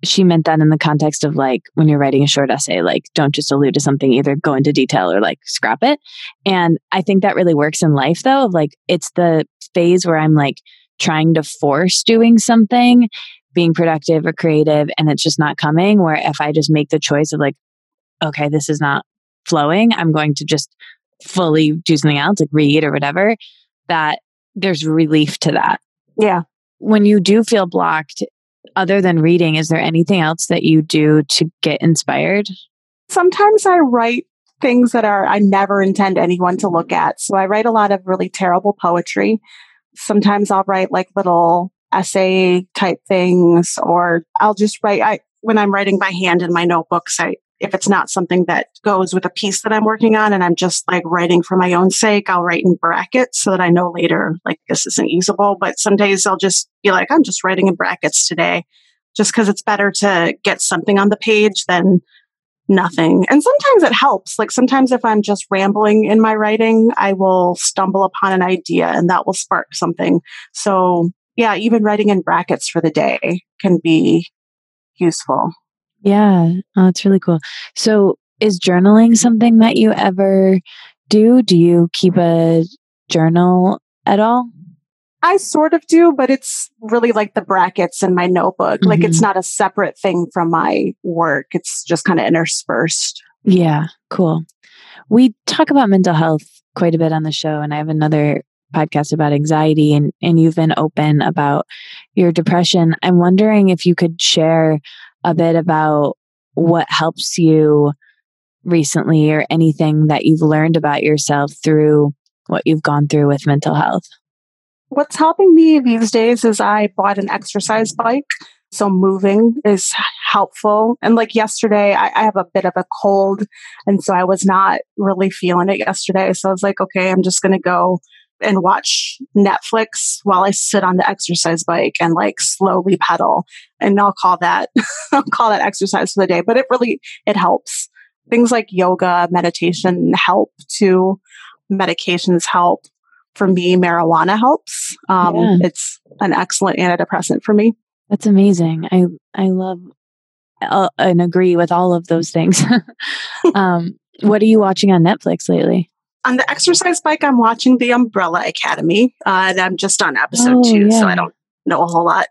she meant that in the context of like when you're writing a short essay, like don't just allude to something, either go into detail or like scrap it. And I think that really works in life though. Of like it's the phase where I'm like trying to force doing something, being productive or creative, and it's just not coming. Where if I just make the choice of like, okay, this is not flowing, I'm going to just fully do something else, like read or whatever, that there's relief to that. Yeah. When you do feel blocked, other than reading, is there anything else that you do to get inspired? Sometimes I write things that are I never intend anyone to look at. So I write a lot of really terrible poetry. Sometimes I'll write like little essay type things or I'll just write I when I'm writing by hand in my notebooks, I if it's not something that goes with a piece that I'm working on and I'm just like writing for my own sake, I'll write in brackets so that I know later like this isn't usable. But some days I'll just be like, I'm just writing in brackets today just because it's better to get something on the page than nothing. And sometimes it helps. Like sometimes if I'm just rambling in my writing, I will stumble upon an idea and that will spark something. So yeah, even writing in brackets for the day can be useful. Yeah, oh, that's really cool. So, is journaling something that you ever do? Do you keep a journal at all? I sort of do, but it's really like the brackets in my notebook. Mm-hmm. Like it's mm-hmm. not a separate thing from my work. It's just kind of interspersed. Yeah, cool. We talk about mental health quite a bit on the show, and I have another podcast about anxiety and, and you've been open about your depression. I'm wondering if you could share a bit about what helps you recently or anything that you've learned about yourself through what you've gone through with mental health. What's helping me these days is I bought an exercise bike. So moving is helpful. And like yesterday, I, I, have a bit of a cold. And so I was not really feeling it yesterday. So I was like, okay, I'm just going to go and watch Netflix while I sit on the exercise bike and like slowly pedal. And I'll call that, I'll call that exercise for the day, but it really, it helps. Things like yoga, meditation help too. Medications help. For me, marijuana helps. Um, yeah. It's an excellent antidepressant for me. That's amazing. I, I love uh, and agree with all of those things. um, what are you watching on Netflix lately? On the exercise bike, I'm watching The Umbrella Academy. Uh, and I'm just on episode oh, two, yeah. so I don't know a whole lot.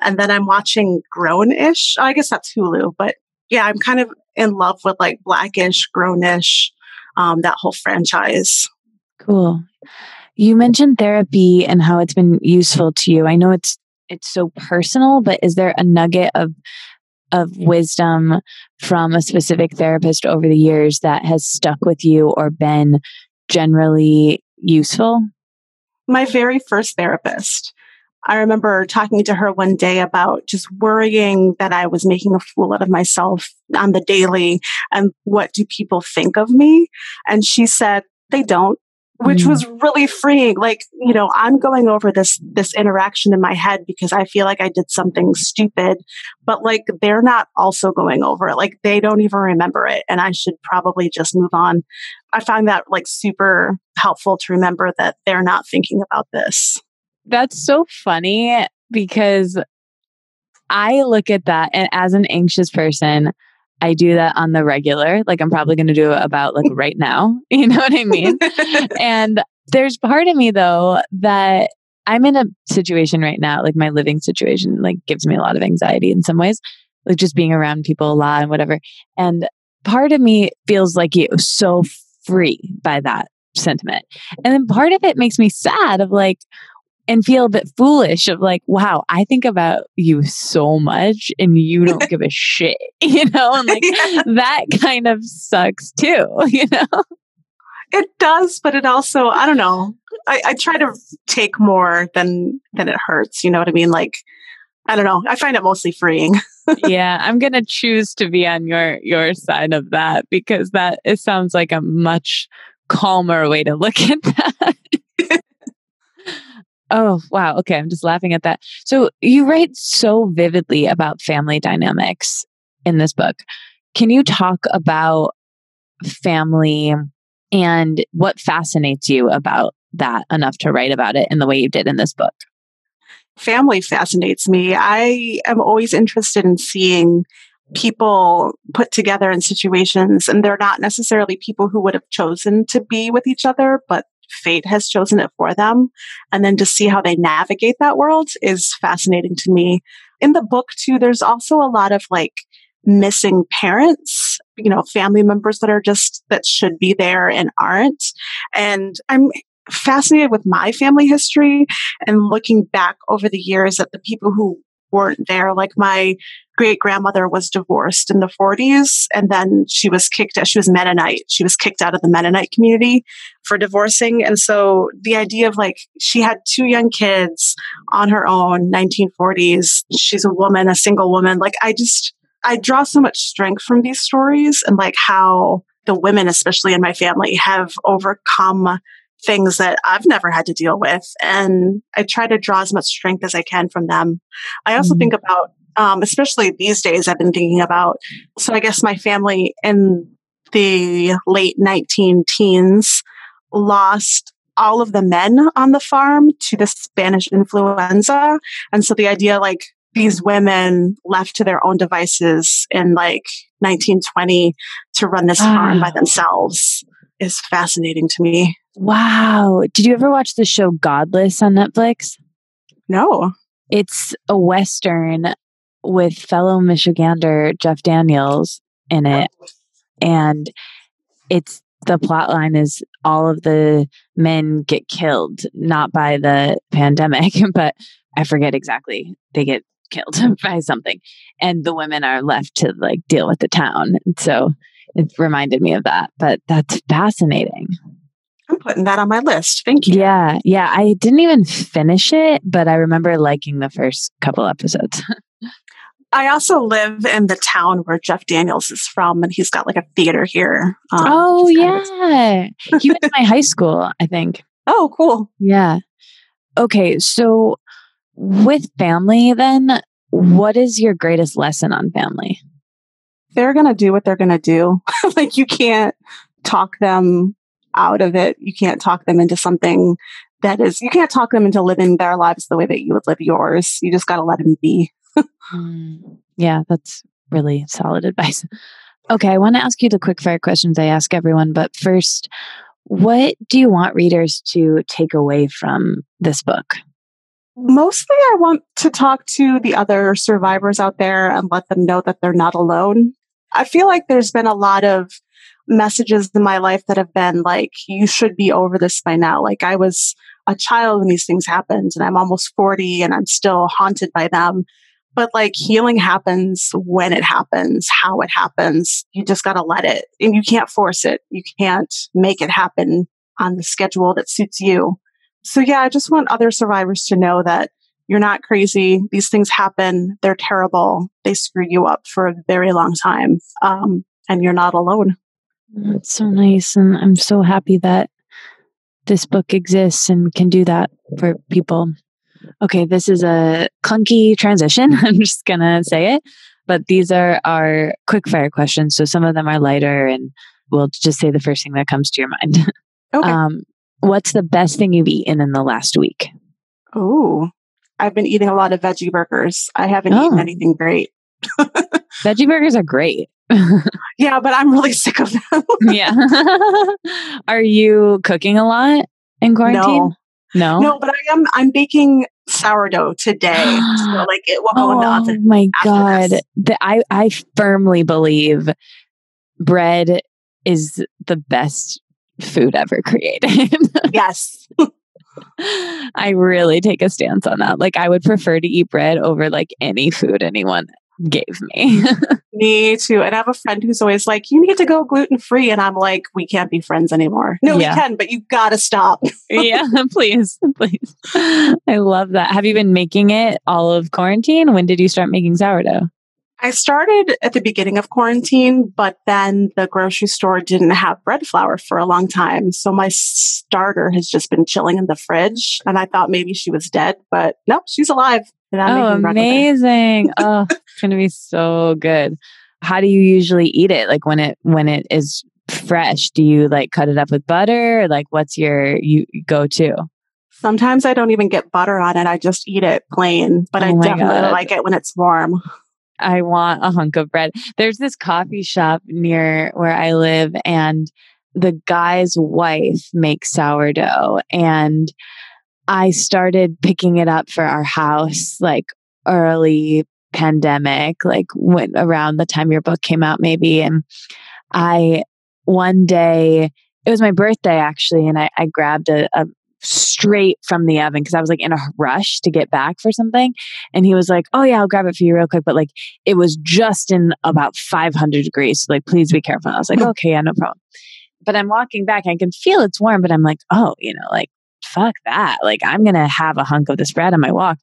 And then I'm watching Grownish. I guess that's Hulu, but yeah, I'm kind of in love with like Blackish, Grownish, um, that whole franchise. Cool. You mentioned therapy and how it's been useful to you. I know it's it's so personal, but is there a nugget of of wisdom from a specific therapist over the years that has stuck with you or been generally useful? My very first therapist. I remember talking to her one day about just worrying that I was making a fool out of myself on the daily and what do people think of me? And she said, they don't which mm. was really freeing. Like you know i'm going over this this interaction in my head because i feel like i did something stupid but like they're not also going over it. Like they don't even remember it and i should probably just move on. I find that like super helpful to remember that they're not thinking about this. That's so funny because i look at that and as an anxious person I do that on the regular. Like I'm probably going to do it about like right now. You know what I mean? and there's part of me though that I'm in a situation right now, like my living situation, like gives me a lot of anxiety in some ways, like just being around people a lot and whatever. And part of me feels like was so free by that sentiment. And then part of it makes me sad of like, and feel a bit foolish of like, wow, I think about you so much and you don't give a shit, you know? And like yeah. that kind of sucks too, you know? It does, but it also, I don't know. I, I try to take more than than it hurts. You know what I mean? Like, I don't know. I find it mostly freeing. yeah, I'm gonna choose to be on your your side of that because that it sounds like a much calmer way to look at that. Oh, wow. Okay. I'm just laughing at that. So you write so vividly about family dynamics in this book. Can you talk about family and what fascinates you about that enough to write about it in the way you did in this book? Family fascinates me. I am always interested in seeing people put together in situations and they're not necessarily people who would have chosen to be with each other, but fate has chosen it for them. And then to see how they navigate that world is fascinating to me. In the book, too, there's also a lot of like missing parents, you know, family members that are just, that should be there and aren't. And I'm fascinated with my family history and looking back over the years at the people who weren't there. Like my great grandmother was divorced in the 40s and then she was kicked out. She was Mennonite. She was kicked out of the Mennonite community for divorcing. And so the idea of like she had two young kids on her own, 1940s. She's a woman, a single woman. Like I just, I draw so much strength from these stories and like how the women, especially in my family, have overcome things that I've never had to deal with. And I try to draw as much strength as I can from them. I also mm-hmm. think about, um, especially these days, I've been thinking about, so I guess my family in the late 19 teens lost all of the men on the farm to the Spanish influenza. And so the idea like these women left to their own devices in like 1920 to run this farm by themselves is fascinating to me. Wow. Did you ever watch the show Godless on Netflix? No. It's a Western with fellow Michigander Jeff Daniels in it. And it's the plot line is all of the men get killed, not by the pandemic, but I forget exactly. They get killed by something. And the women are left to like deal with the town. So it reminded me of that. But that's fascinating. I'm putting that on my list. Thank you. Yeah. Yeah. I didn't even finish it, but I remember liking the first couple episodes. I also live in the town where Jeff Daniels is from, and he's got like a theater here. Um, oh, yeah. he went to my high school, I think. Oh, cool. Yeah. Okay. So, with family, then, what is your greatest lesson on family? They're going to do what they're going to do. like, you can't talk them out of it. You can't talk them into something that is, you can't talk them into living their lives the way that you would live yours. You just got to let them be. mm, yeah, that's really solid advice. Okay, I want to ask you the quick fire questions I ask everyone, but first, what do you want readers to take away from this book? Mostly, I want to talk to the other survivors out there and let them know that they're not alone. I feel like there's been a lot of messages in my life that have been like, you should be over this by now. Like I was a child when these things happened and I'm almost 40 and I'm still haunted by them. But like healing happens when it happens, how it happens. You just got to let it and you can't force it. You can't make it happen on the schedule that suits you. So yeah, I just want other survivors to know that you're not crazy. These things happen. They're terrible. They screw you up for a very long time. Um, and you're not alone. That's so nice. And I'm so happy that this book exists and can do that for people. Okay, this is a clunky transition. I'm just going to say it. But these are our quick fire questions. So some of them are lighter, and we'll just say the first thing that comes to your mind. Okay. Um, what's the best thing you've eaten in the last week? Oh, I've been eating a lot of veggie burgers. I haven't oh. eaten anything great. veggie burgers are great. yeah, but I'm really sick of them. yeah. Are you cooking a lot in quarantine? No. No, no, but I am. I'm baking sourdough today, so like it will go oh, in the oh oven. Oh my god! The, I I firmly believe bread is the best food ever created. yes. I really take a stance on that. Like I would prefer to eat bread over like any food anyone gave me. Mm-hmm. me too. And I have a friend who's always like, you need to go gluten free. And I'm like, we can't be friends anymore. No, yeah. we can, but you gotta stop. yeah, please, please. I love that. Have you been making it all of quarantine? When did you start making sourdough? I started at the beginning of quarantine, but then the grocery store didn't have bread flour for a long time. So my starter has just been chilling in the fridge. And I thought maybe she was dead, but no, she's alive. Oh, amazing. oh, it's going to be so good. How do you usually eat it? Like when it, when it is fresh, do you like cut it up with butter? Like what's your, you go to? Sometimes I don't even get butter on it. I just eat it plain, but oh I definitely God. like it when it's warm. I want a hunk of bread. There's this coffee shop near where I live, and the guy's wife makes sourdough. And I started picking it up for our house like early pandemic, like when around the time your book came out, maybe. And I one day, it was my birthday actually, and I, I grabbed a, a straight from the oven because I was like in a rush to get back for something. And he was like, Oh, yeah, I'll grab it for you real quick. But like it was just in about 500 degrees. So, like, please be careful. I was like, Okay, yeah, no problem. But I'm walking back. I can feel it's warm, but I'm like, Oh, you know, like, fuck that. Like, I'm going to have a hunk of this bread on my walk.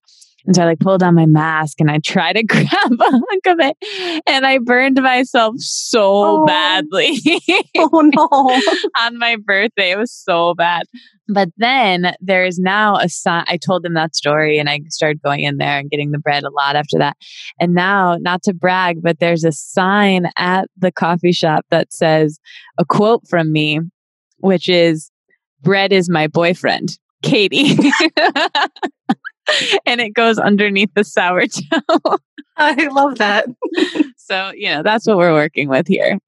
And so I like pulled down my mask and I tried to grab a hunk of it and I burned myself so oh. badly. oh no. on my birthday. It was so bad. But then there is now a sign. I told them that story and I started going in there and getting the bread a lot after that. And now, not to brag, but there's a sign at the coffee shop that says a quote from me, which is, Bread is my boyfriend, Katie. and it goes underneath the sourdough. I love that. so, you know, that's what we're working with here.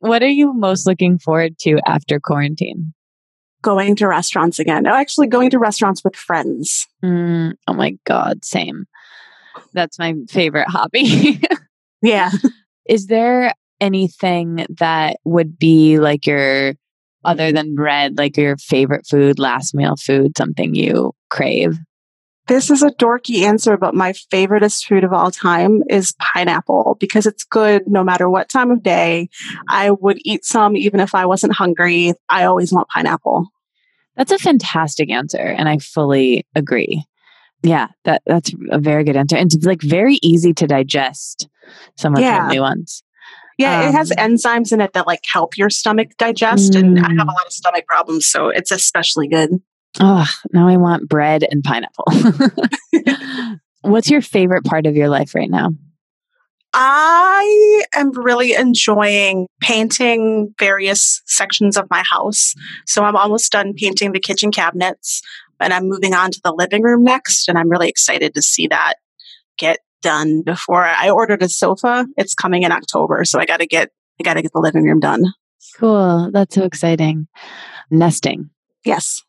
what are you most looking forward to after quarantine? Going to restaurants again. Actually, going to restaurants with friends. Mm, oh my God, same. That's my favorite hobby. yeah. Is there anything that would be like your other mm-hmm. than bread, like your favorite food, last meal food, something you crave? This is a dorky answer, but my favoriteest food of all time is pineapple because it's good no matter what time of day. I would eat some even if I wasn't hungry. I always want pineapple. That's a fantastic answer, and I fully agree. Yeah, that that's a very good answer. And it's like very easy to digest some of yeah. the new ones. Yeah, um, it has um, enzymes in it that like help your stomach digest. Mm. And I have a mm. lot of stomach problems, so it's especially good. Oh, now I want bread and pineapple. What's your favorite part of your life right now? I am really enjoying painting various sections of my house. So I'm almost done painting the kitchen cabinets and I'm moving on to the living room next. And I'm really excited to see that get done before I ordered a sofa. It's coming in October, so I got to get I got to get the living room done. Cool. That's so exciting. Nesting. Yes.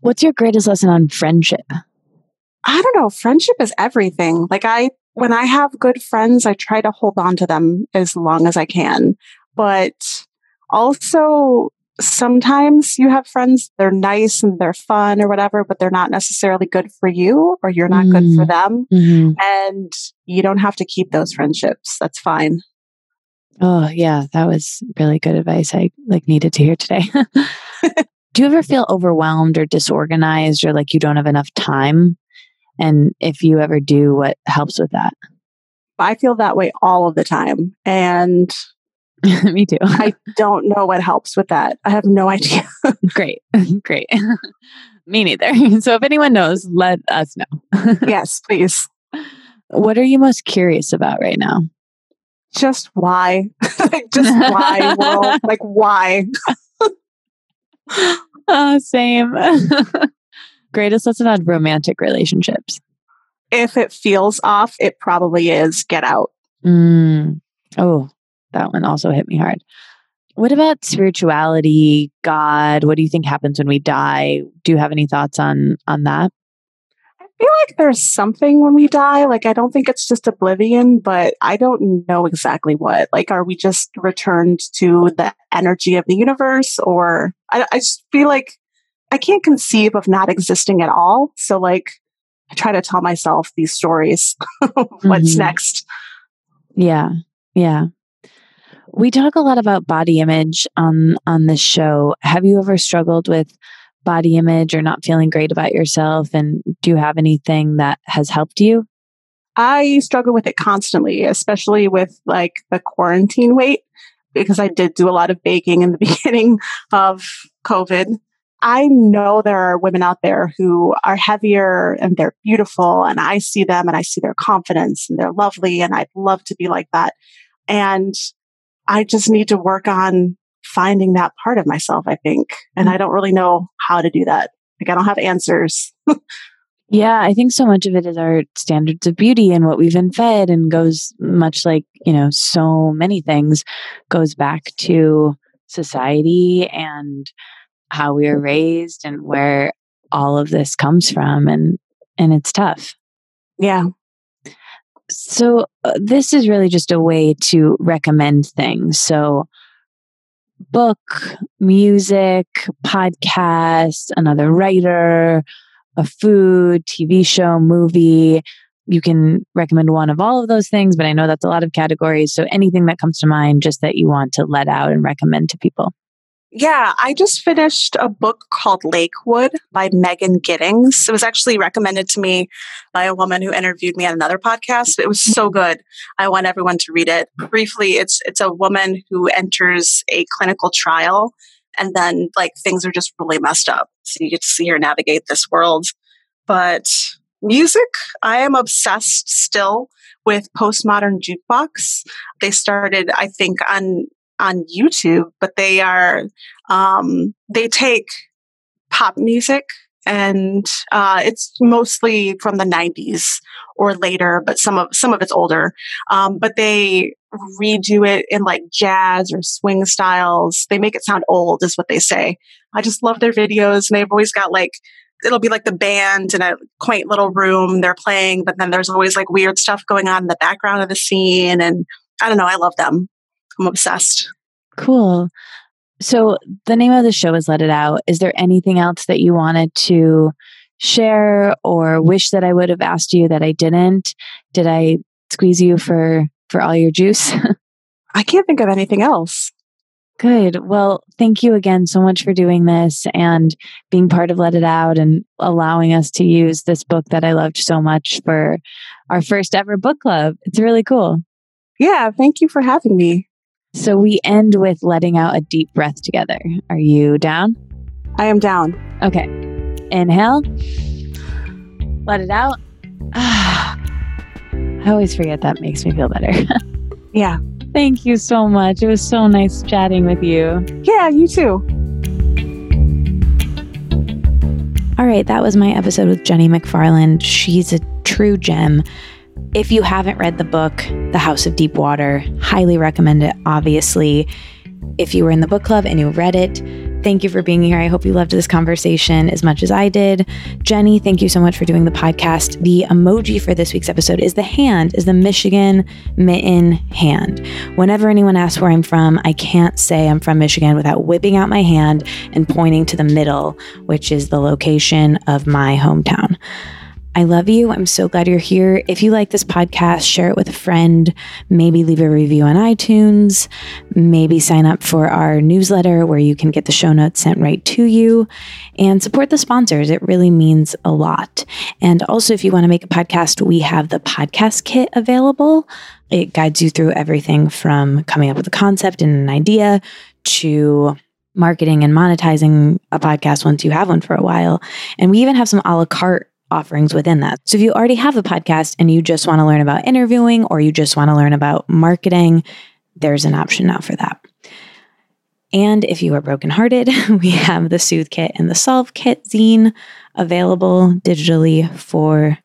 What's your greatest lesson on friendship? I don't know. Friendship is everything. Like I when I have good friends, I try to hold on to them as long as I can. But also sometimes you have friends, they're nice and they're fun or whatever, but they're not necessarily good for you or you're not mm good for mm. them. Mm-hmm. And you don't have to keep those friendships. That's fine. Oh, yeah, that was really good advice I like needed to hear today. do you ever feel overwhelmed or disorganized or like you don't have enough time? And if you ever do, what helps with that? I feel that way all of the time. And Me too. I don't know what helps with that. I have no idea. great. Great. Me neither. So if anyone knows, let us know. yes, please. What are you most curious about right now? Just why? just why world? Like why? oh, same. Greatest lesson on romantic relationships. If it feels off, it probably is get out. Mm. Oh, that one also hit me hard. What about spirituality, God? What do you think happens when we die? Do you have any thoughts on on that? I feel like there's something when we die. Like I don't think it's just oblivion, but I don't know exactly what. Like, are we just returned to the energy of the universe, or I, I just feel like I can't conceive of not existing at all. So, like, I try to tell myself these stories. What's mm-hmm. next? Yeah, yeah. We talk a lot about body image on on this show. Have you ever struggled with body image or not feeling great about yourself and do you have anything that has helped you? I struggle with it constantly, especially with like the quarantine weight because I did do a lot of baking in the beginning of COVID. I know there are women out there who are heavier and they're beautiful and I see them and I see their confidence and they're lovely and I'd love to be like that. And I just need to work on finding that part of myself, I think. And I mm. don't really know how to do that. Like, I don't have answers. yeah, I think so much of it is our standards of beauty and what we've been fed, and goes much like, you know, so many things goes back to society and how we were raised and where all of this comes from. And, and it's tough. Yeah. So, uh, this is really just a way to recommend things. So, book, music, podcast, another writer, a food, TV show, movie. You can recommend one of all of those things, but I know that's a lot of categories. So anything that comes to mind, just that you want to let out and recommend to people. Yeah, I just finished a book called Lakewood by Megan Giddings. It was actually recommended to me by a woman who interviewed me on another podcast. It was so mm-hmm. good. I want everyone to read it. Briefly, it's it's a woman who enters a clinical trial and then like things are just really messed up. So you get to see her navigate this world. But music, I am obsessed still with postmodern jukebox. They started, I think, on on YouTube, but they are um, they take pop music and uh, it's mostly from the 90s or later but some of some of it's older. Um, but they redo it in like jazz or swing styles. They make it sound old is what they say. I just love their videos and they've always got like it'll be like the band in a quaint little room they're playing but then there's always like weird stuff going on in the background of the scene and i don't know i love them i'm obsessed cool so the name of the show is Let It Out. Is there anything else that you wanted to share or wish that I would have asked you that I didn't? Did I squeeze you for for all your juice? I can't think of anything else. Good. Well, thank you again so much for doing this and being part of Let It Out and allowing us to use this book that I loved so much for our first ever book club. It's really cool. Yeah, thank you for having me. So we end with letting out a deep breath together. Are you down? I am down. Okay. Inhale. Let it out. I always forget that makes me feel better. yeah. Thank you so much. It was so nice chatting with you. Yeah, you too. All right, that was my episode with Jeni McFarland. She's a true gem. If you haven't read the book, The House of Deep Water, highly recommend it, obviously. If you were in the book club and you read it, thank you for being here. I hope you loved this conversation as much as I did. Jeni, thank you so much for doing the podcast. The emoji for this week's episode is the hand, is the Michigan mitten hand. Whenever anyone asks where I'm from, I can't say I'm from Michigan without whipping out my hand and pointing to the middle, which is the location of my hometown. I love you. I'm so glad you're here. If you like this podcast, share it with a friend. Maybe leave a review on iTunes. Maybe sign up for our newsletter where you can get the show notes sent right to you and support the sponsors. It really means a lot. And also, if you want to make a podcast, we have the podcast kit available. It guides you through everything from coming up with a concept and an idea to marketing and monetizing a podcast once you have one for a while. And we even have some a la carte offerings within that. So if you already have a podcast and you just want to learn about interviewing or you just want to learn about marketing, there's an option now for that. And if you are brokenhearted, we have the Soothe Kit and the Solve Kit zine available digitally for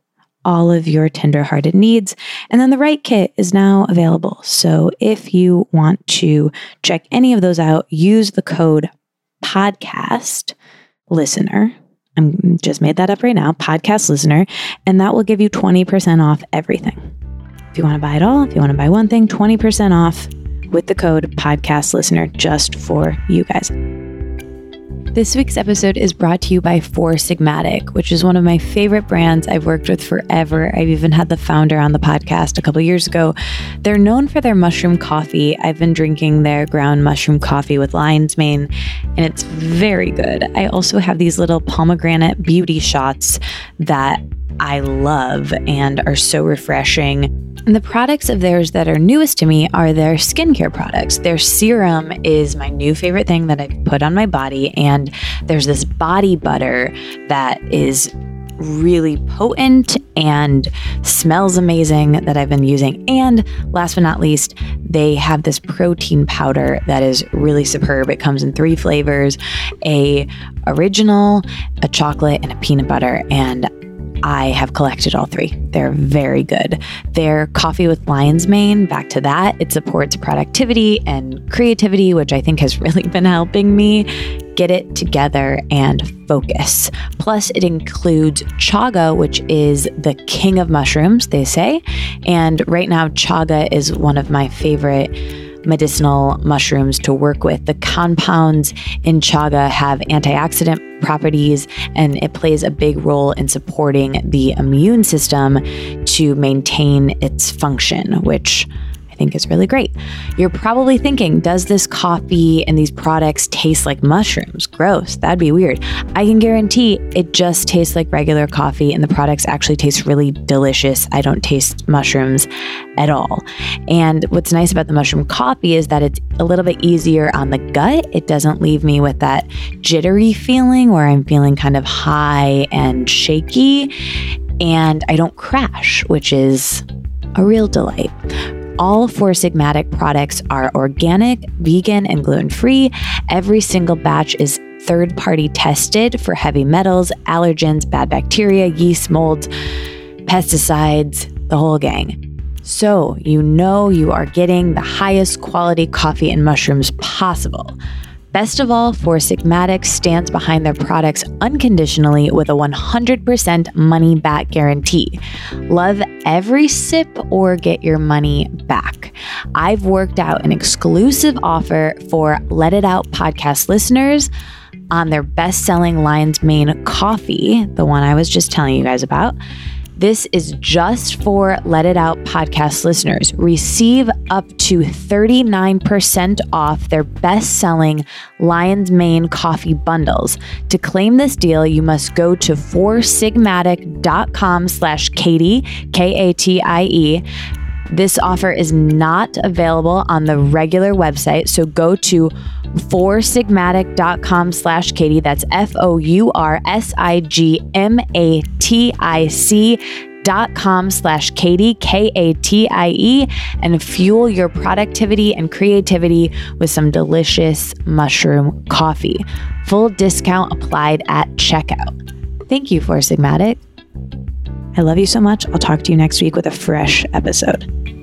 all of your tenderhearted needs. And then the Write Kit is now available. So if you want to check any of those out, use the code podcast listener I'm just made that up right now, podcast listener, and that will give you 20% off everything. If you want to buy it all, if you want to buy one thing, 20% off with the code podcast listener just for you guys. This week's episode is brought to you by Four Sigmatic, which is one of my favorite brands I've worked with forever. I've even had the founder on the podcast a couple years ago. They're known for their mushroom coffee. I've been drinking their ground mushroom coffee with lion's mane, and it's very good. I also have these little pomegranate beauty shots that I love and are so refreshing. And the products of theirs that are newest to me are their skincare products. Their serum is my new favorite thing that I've put on my body. And there's this body butter that is really potent and smells amazing that I've been using. And last but not least, they have this protein powder that is really superb. It comes in three flavors, a original, a chocolate, and a peanut butter. And I have collected all three. They're very good. Their coffee with lion's mane, back to that, it supports productivity and creativity, which I think has really been helping me. get it together and focus. Plus, it includes chaga, which is the king of mushrooms, they say. And right now, chaga is one of my favorite medicinal mushrooms to work with. The compounds in chaga have antioxidant properties, and it plays a big role in supporting the immune system to maintain its function, which think is really great. You're probably thinking, does this coffee and these products taste like mushrooms? Gross. That'd be weird. I can guarantee it just tastes like regular coffee and the products actually taste really delicious. I don't taste mushrooms at all. And what's nice about the mushroom coffee is that it's a little bit easier on the gut. It doesn't leave me with that jittery feeling where I'm feeling kind of high and shaky. And I don't crash, which is a real delight. All Four Sigmatic products are organic, vegan, and gluten free. Every single batch is third party tested for heavy metals, allergens, bad bacteria, yeast, molds, pesticides, the whole gang. So you know you are getting the highest quality coffee and mushrooms possible. Best of all, Four Sigmatic stands behind their products unconditionally with a 100% money back guarantee. Love every sip or get your money back. I've worked out an exclusive offer for Let It Out podcast listeners on their best selling Lion's Mane coffee, the one I was just telling you guys about. This is just for Let It Out podcast listeners. Receive up to 39% off their best selling Lion's Mane coffee bundles. To claim this deal, you must go to foursigmatic.com slash Katie, K A T I E. This offer is not available on the regular website, so go to foursigmatic.com slash Katie. That's F O U R S I G M A T I C dot com slash Katie, K A T I E, and fuel your productivity and creativity with some delicious mushroom coffee. Full discount applied at checkout. Thank you, Four Sigmatic. I love you so much. I'll talk to you next week with a fresh episode.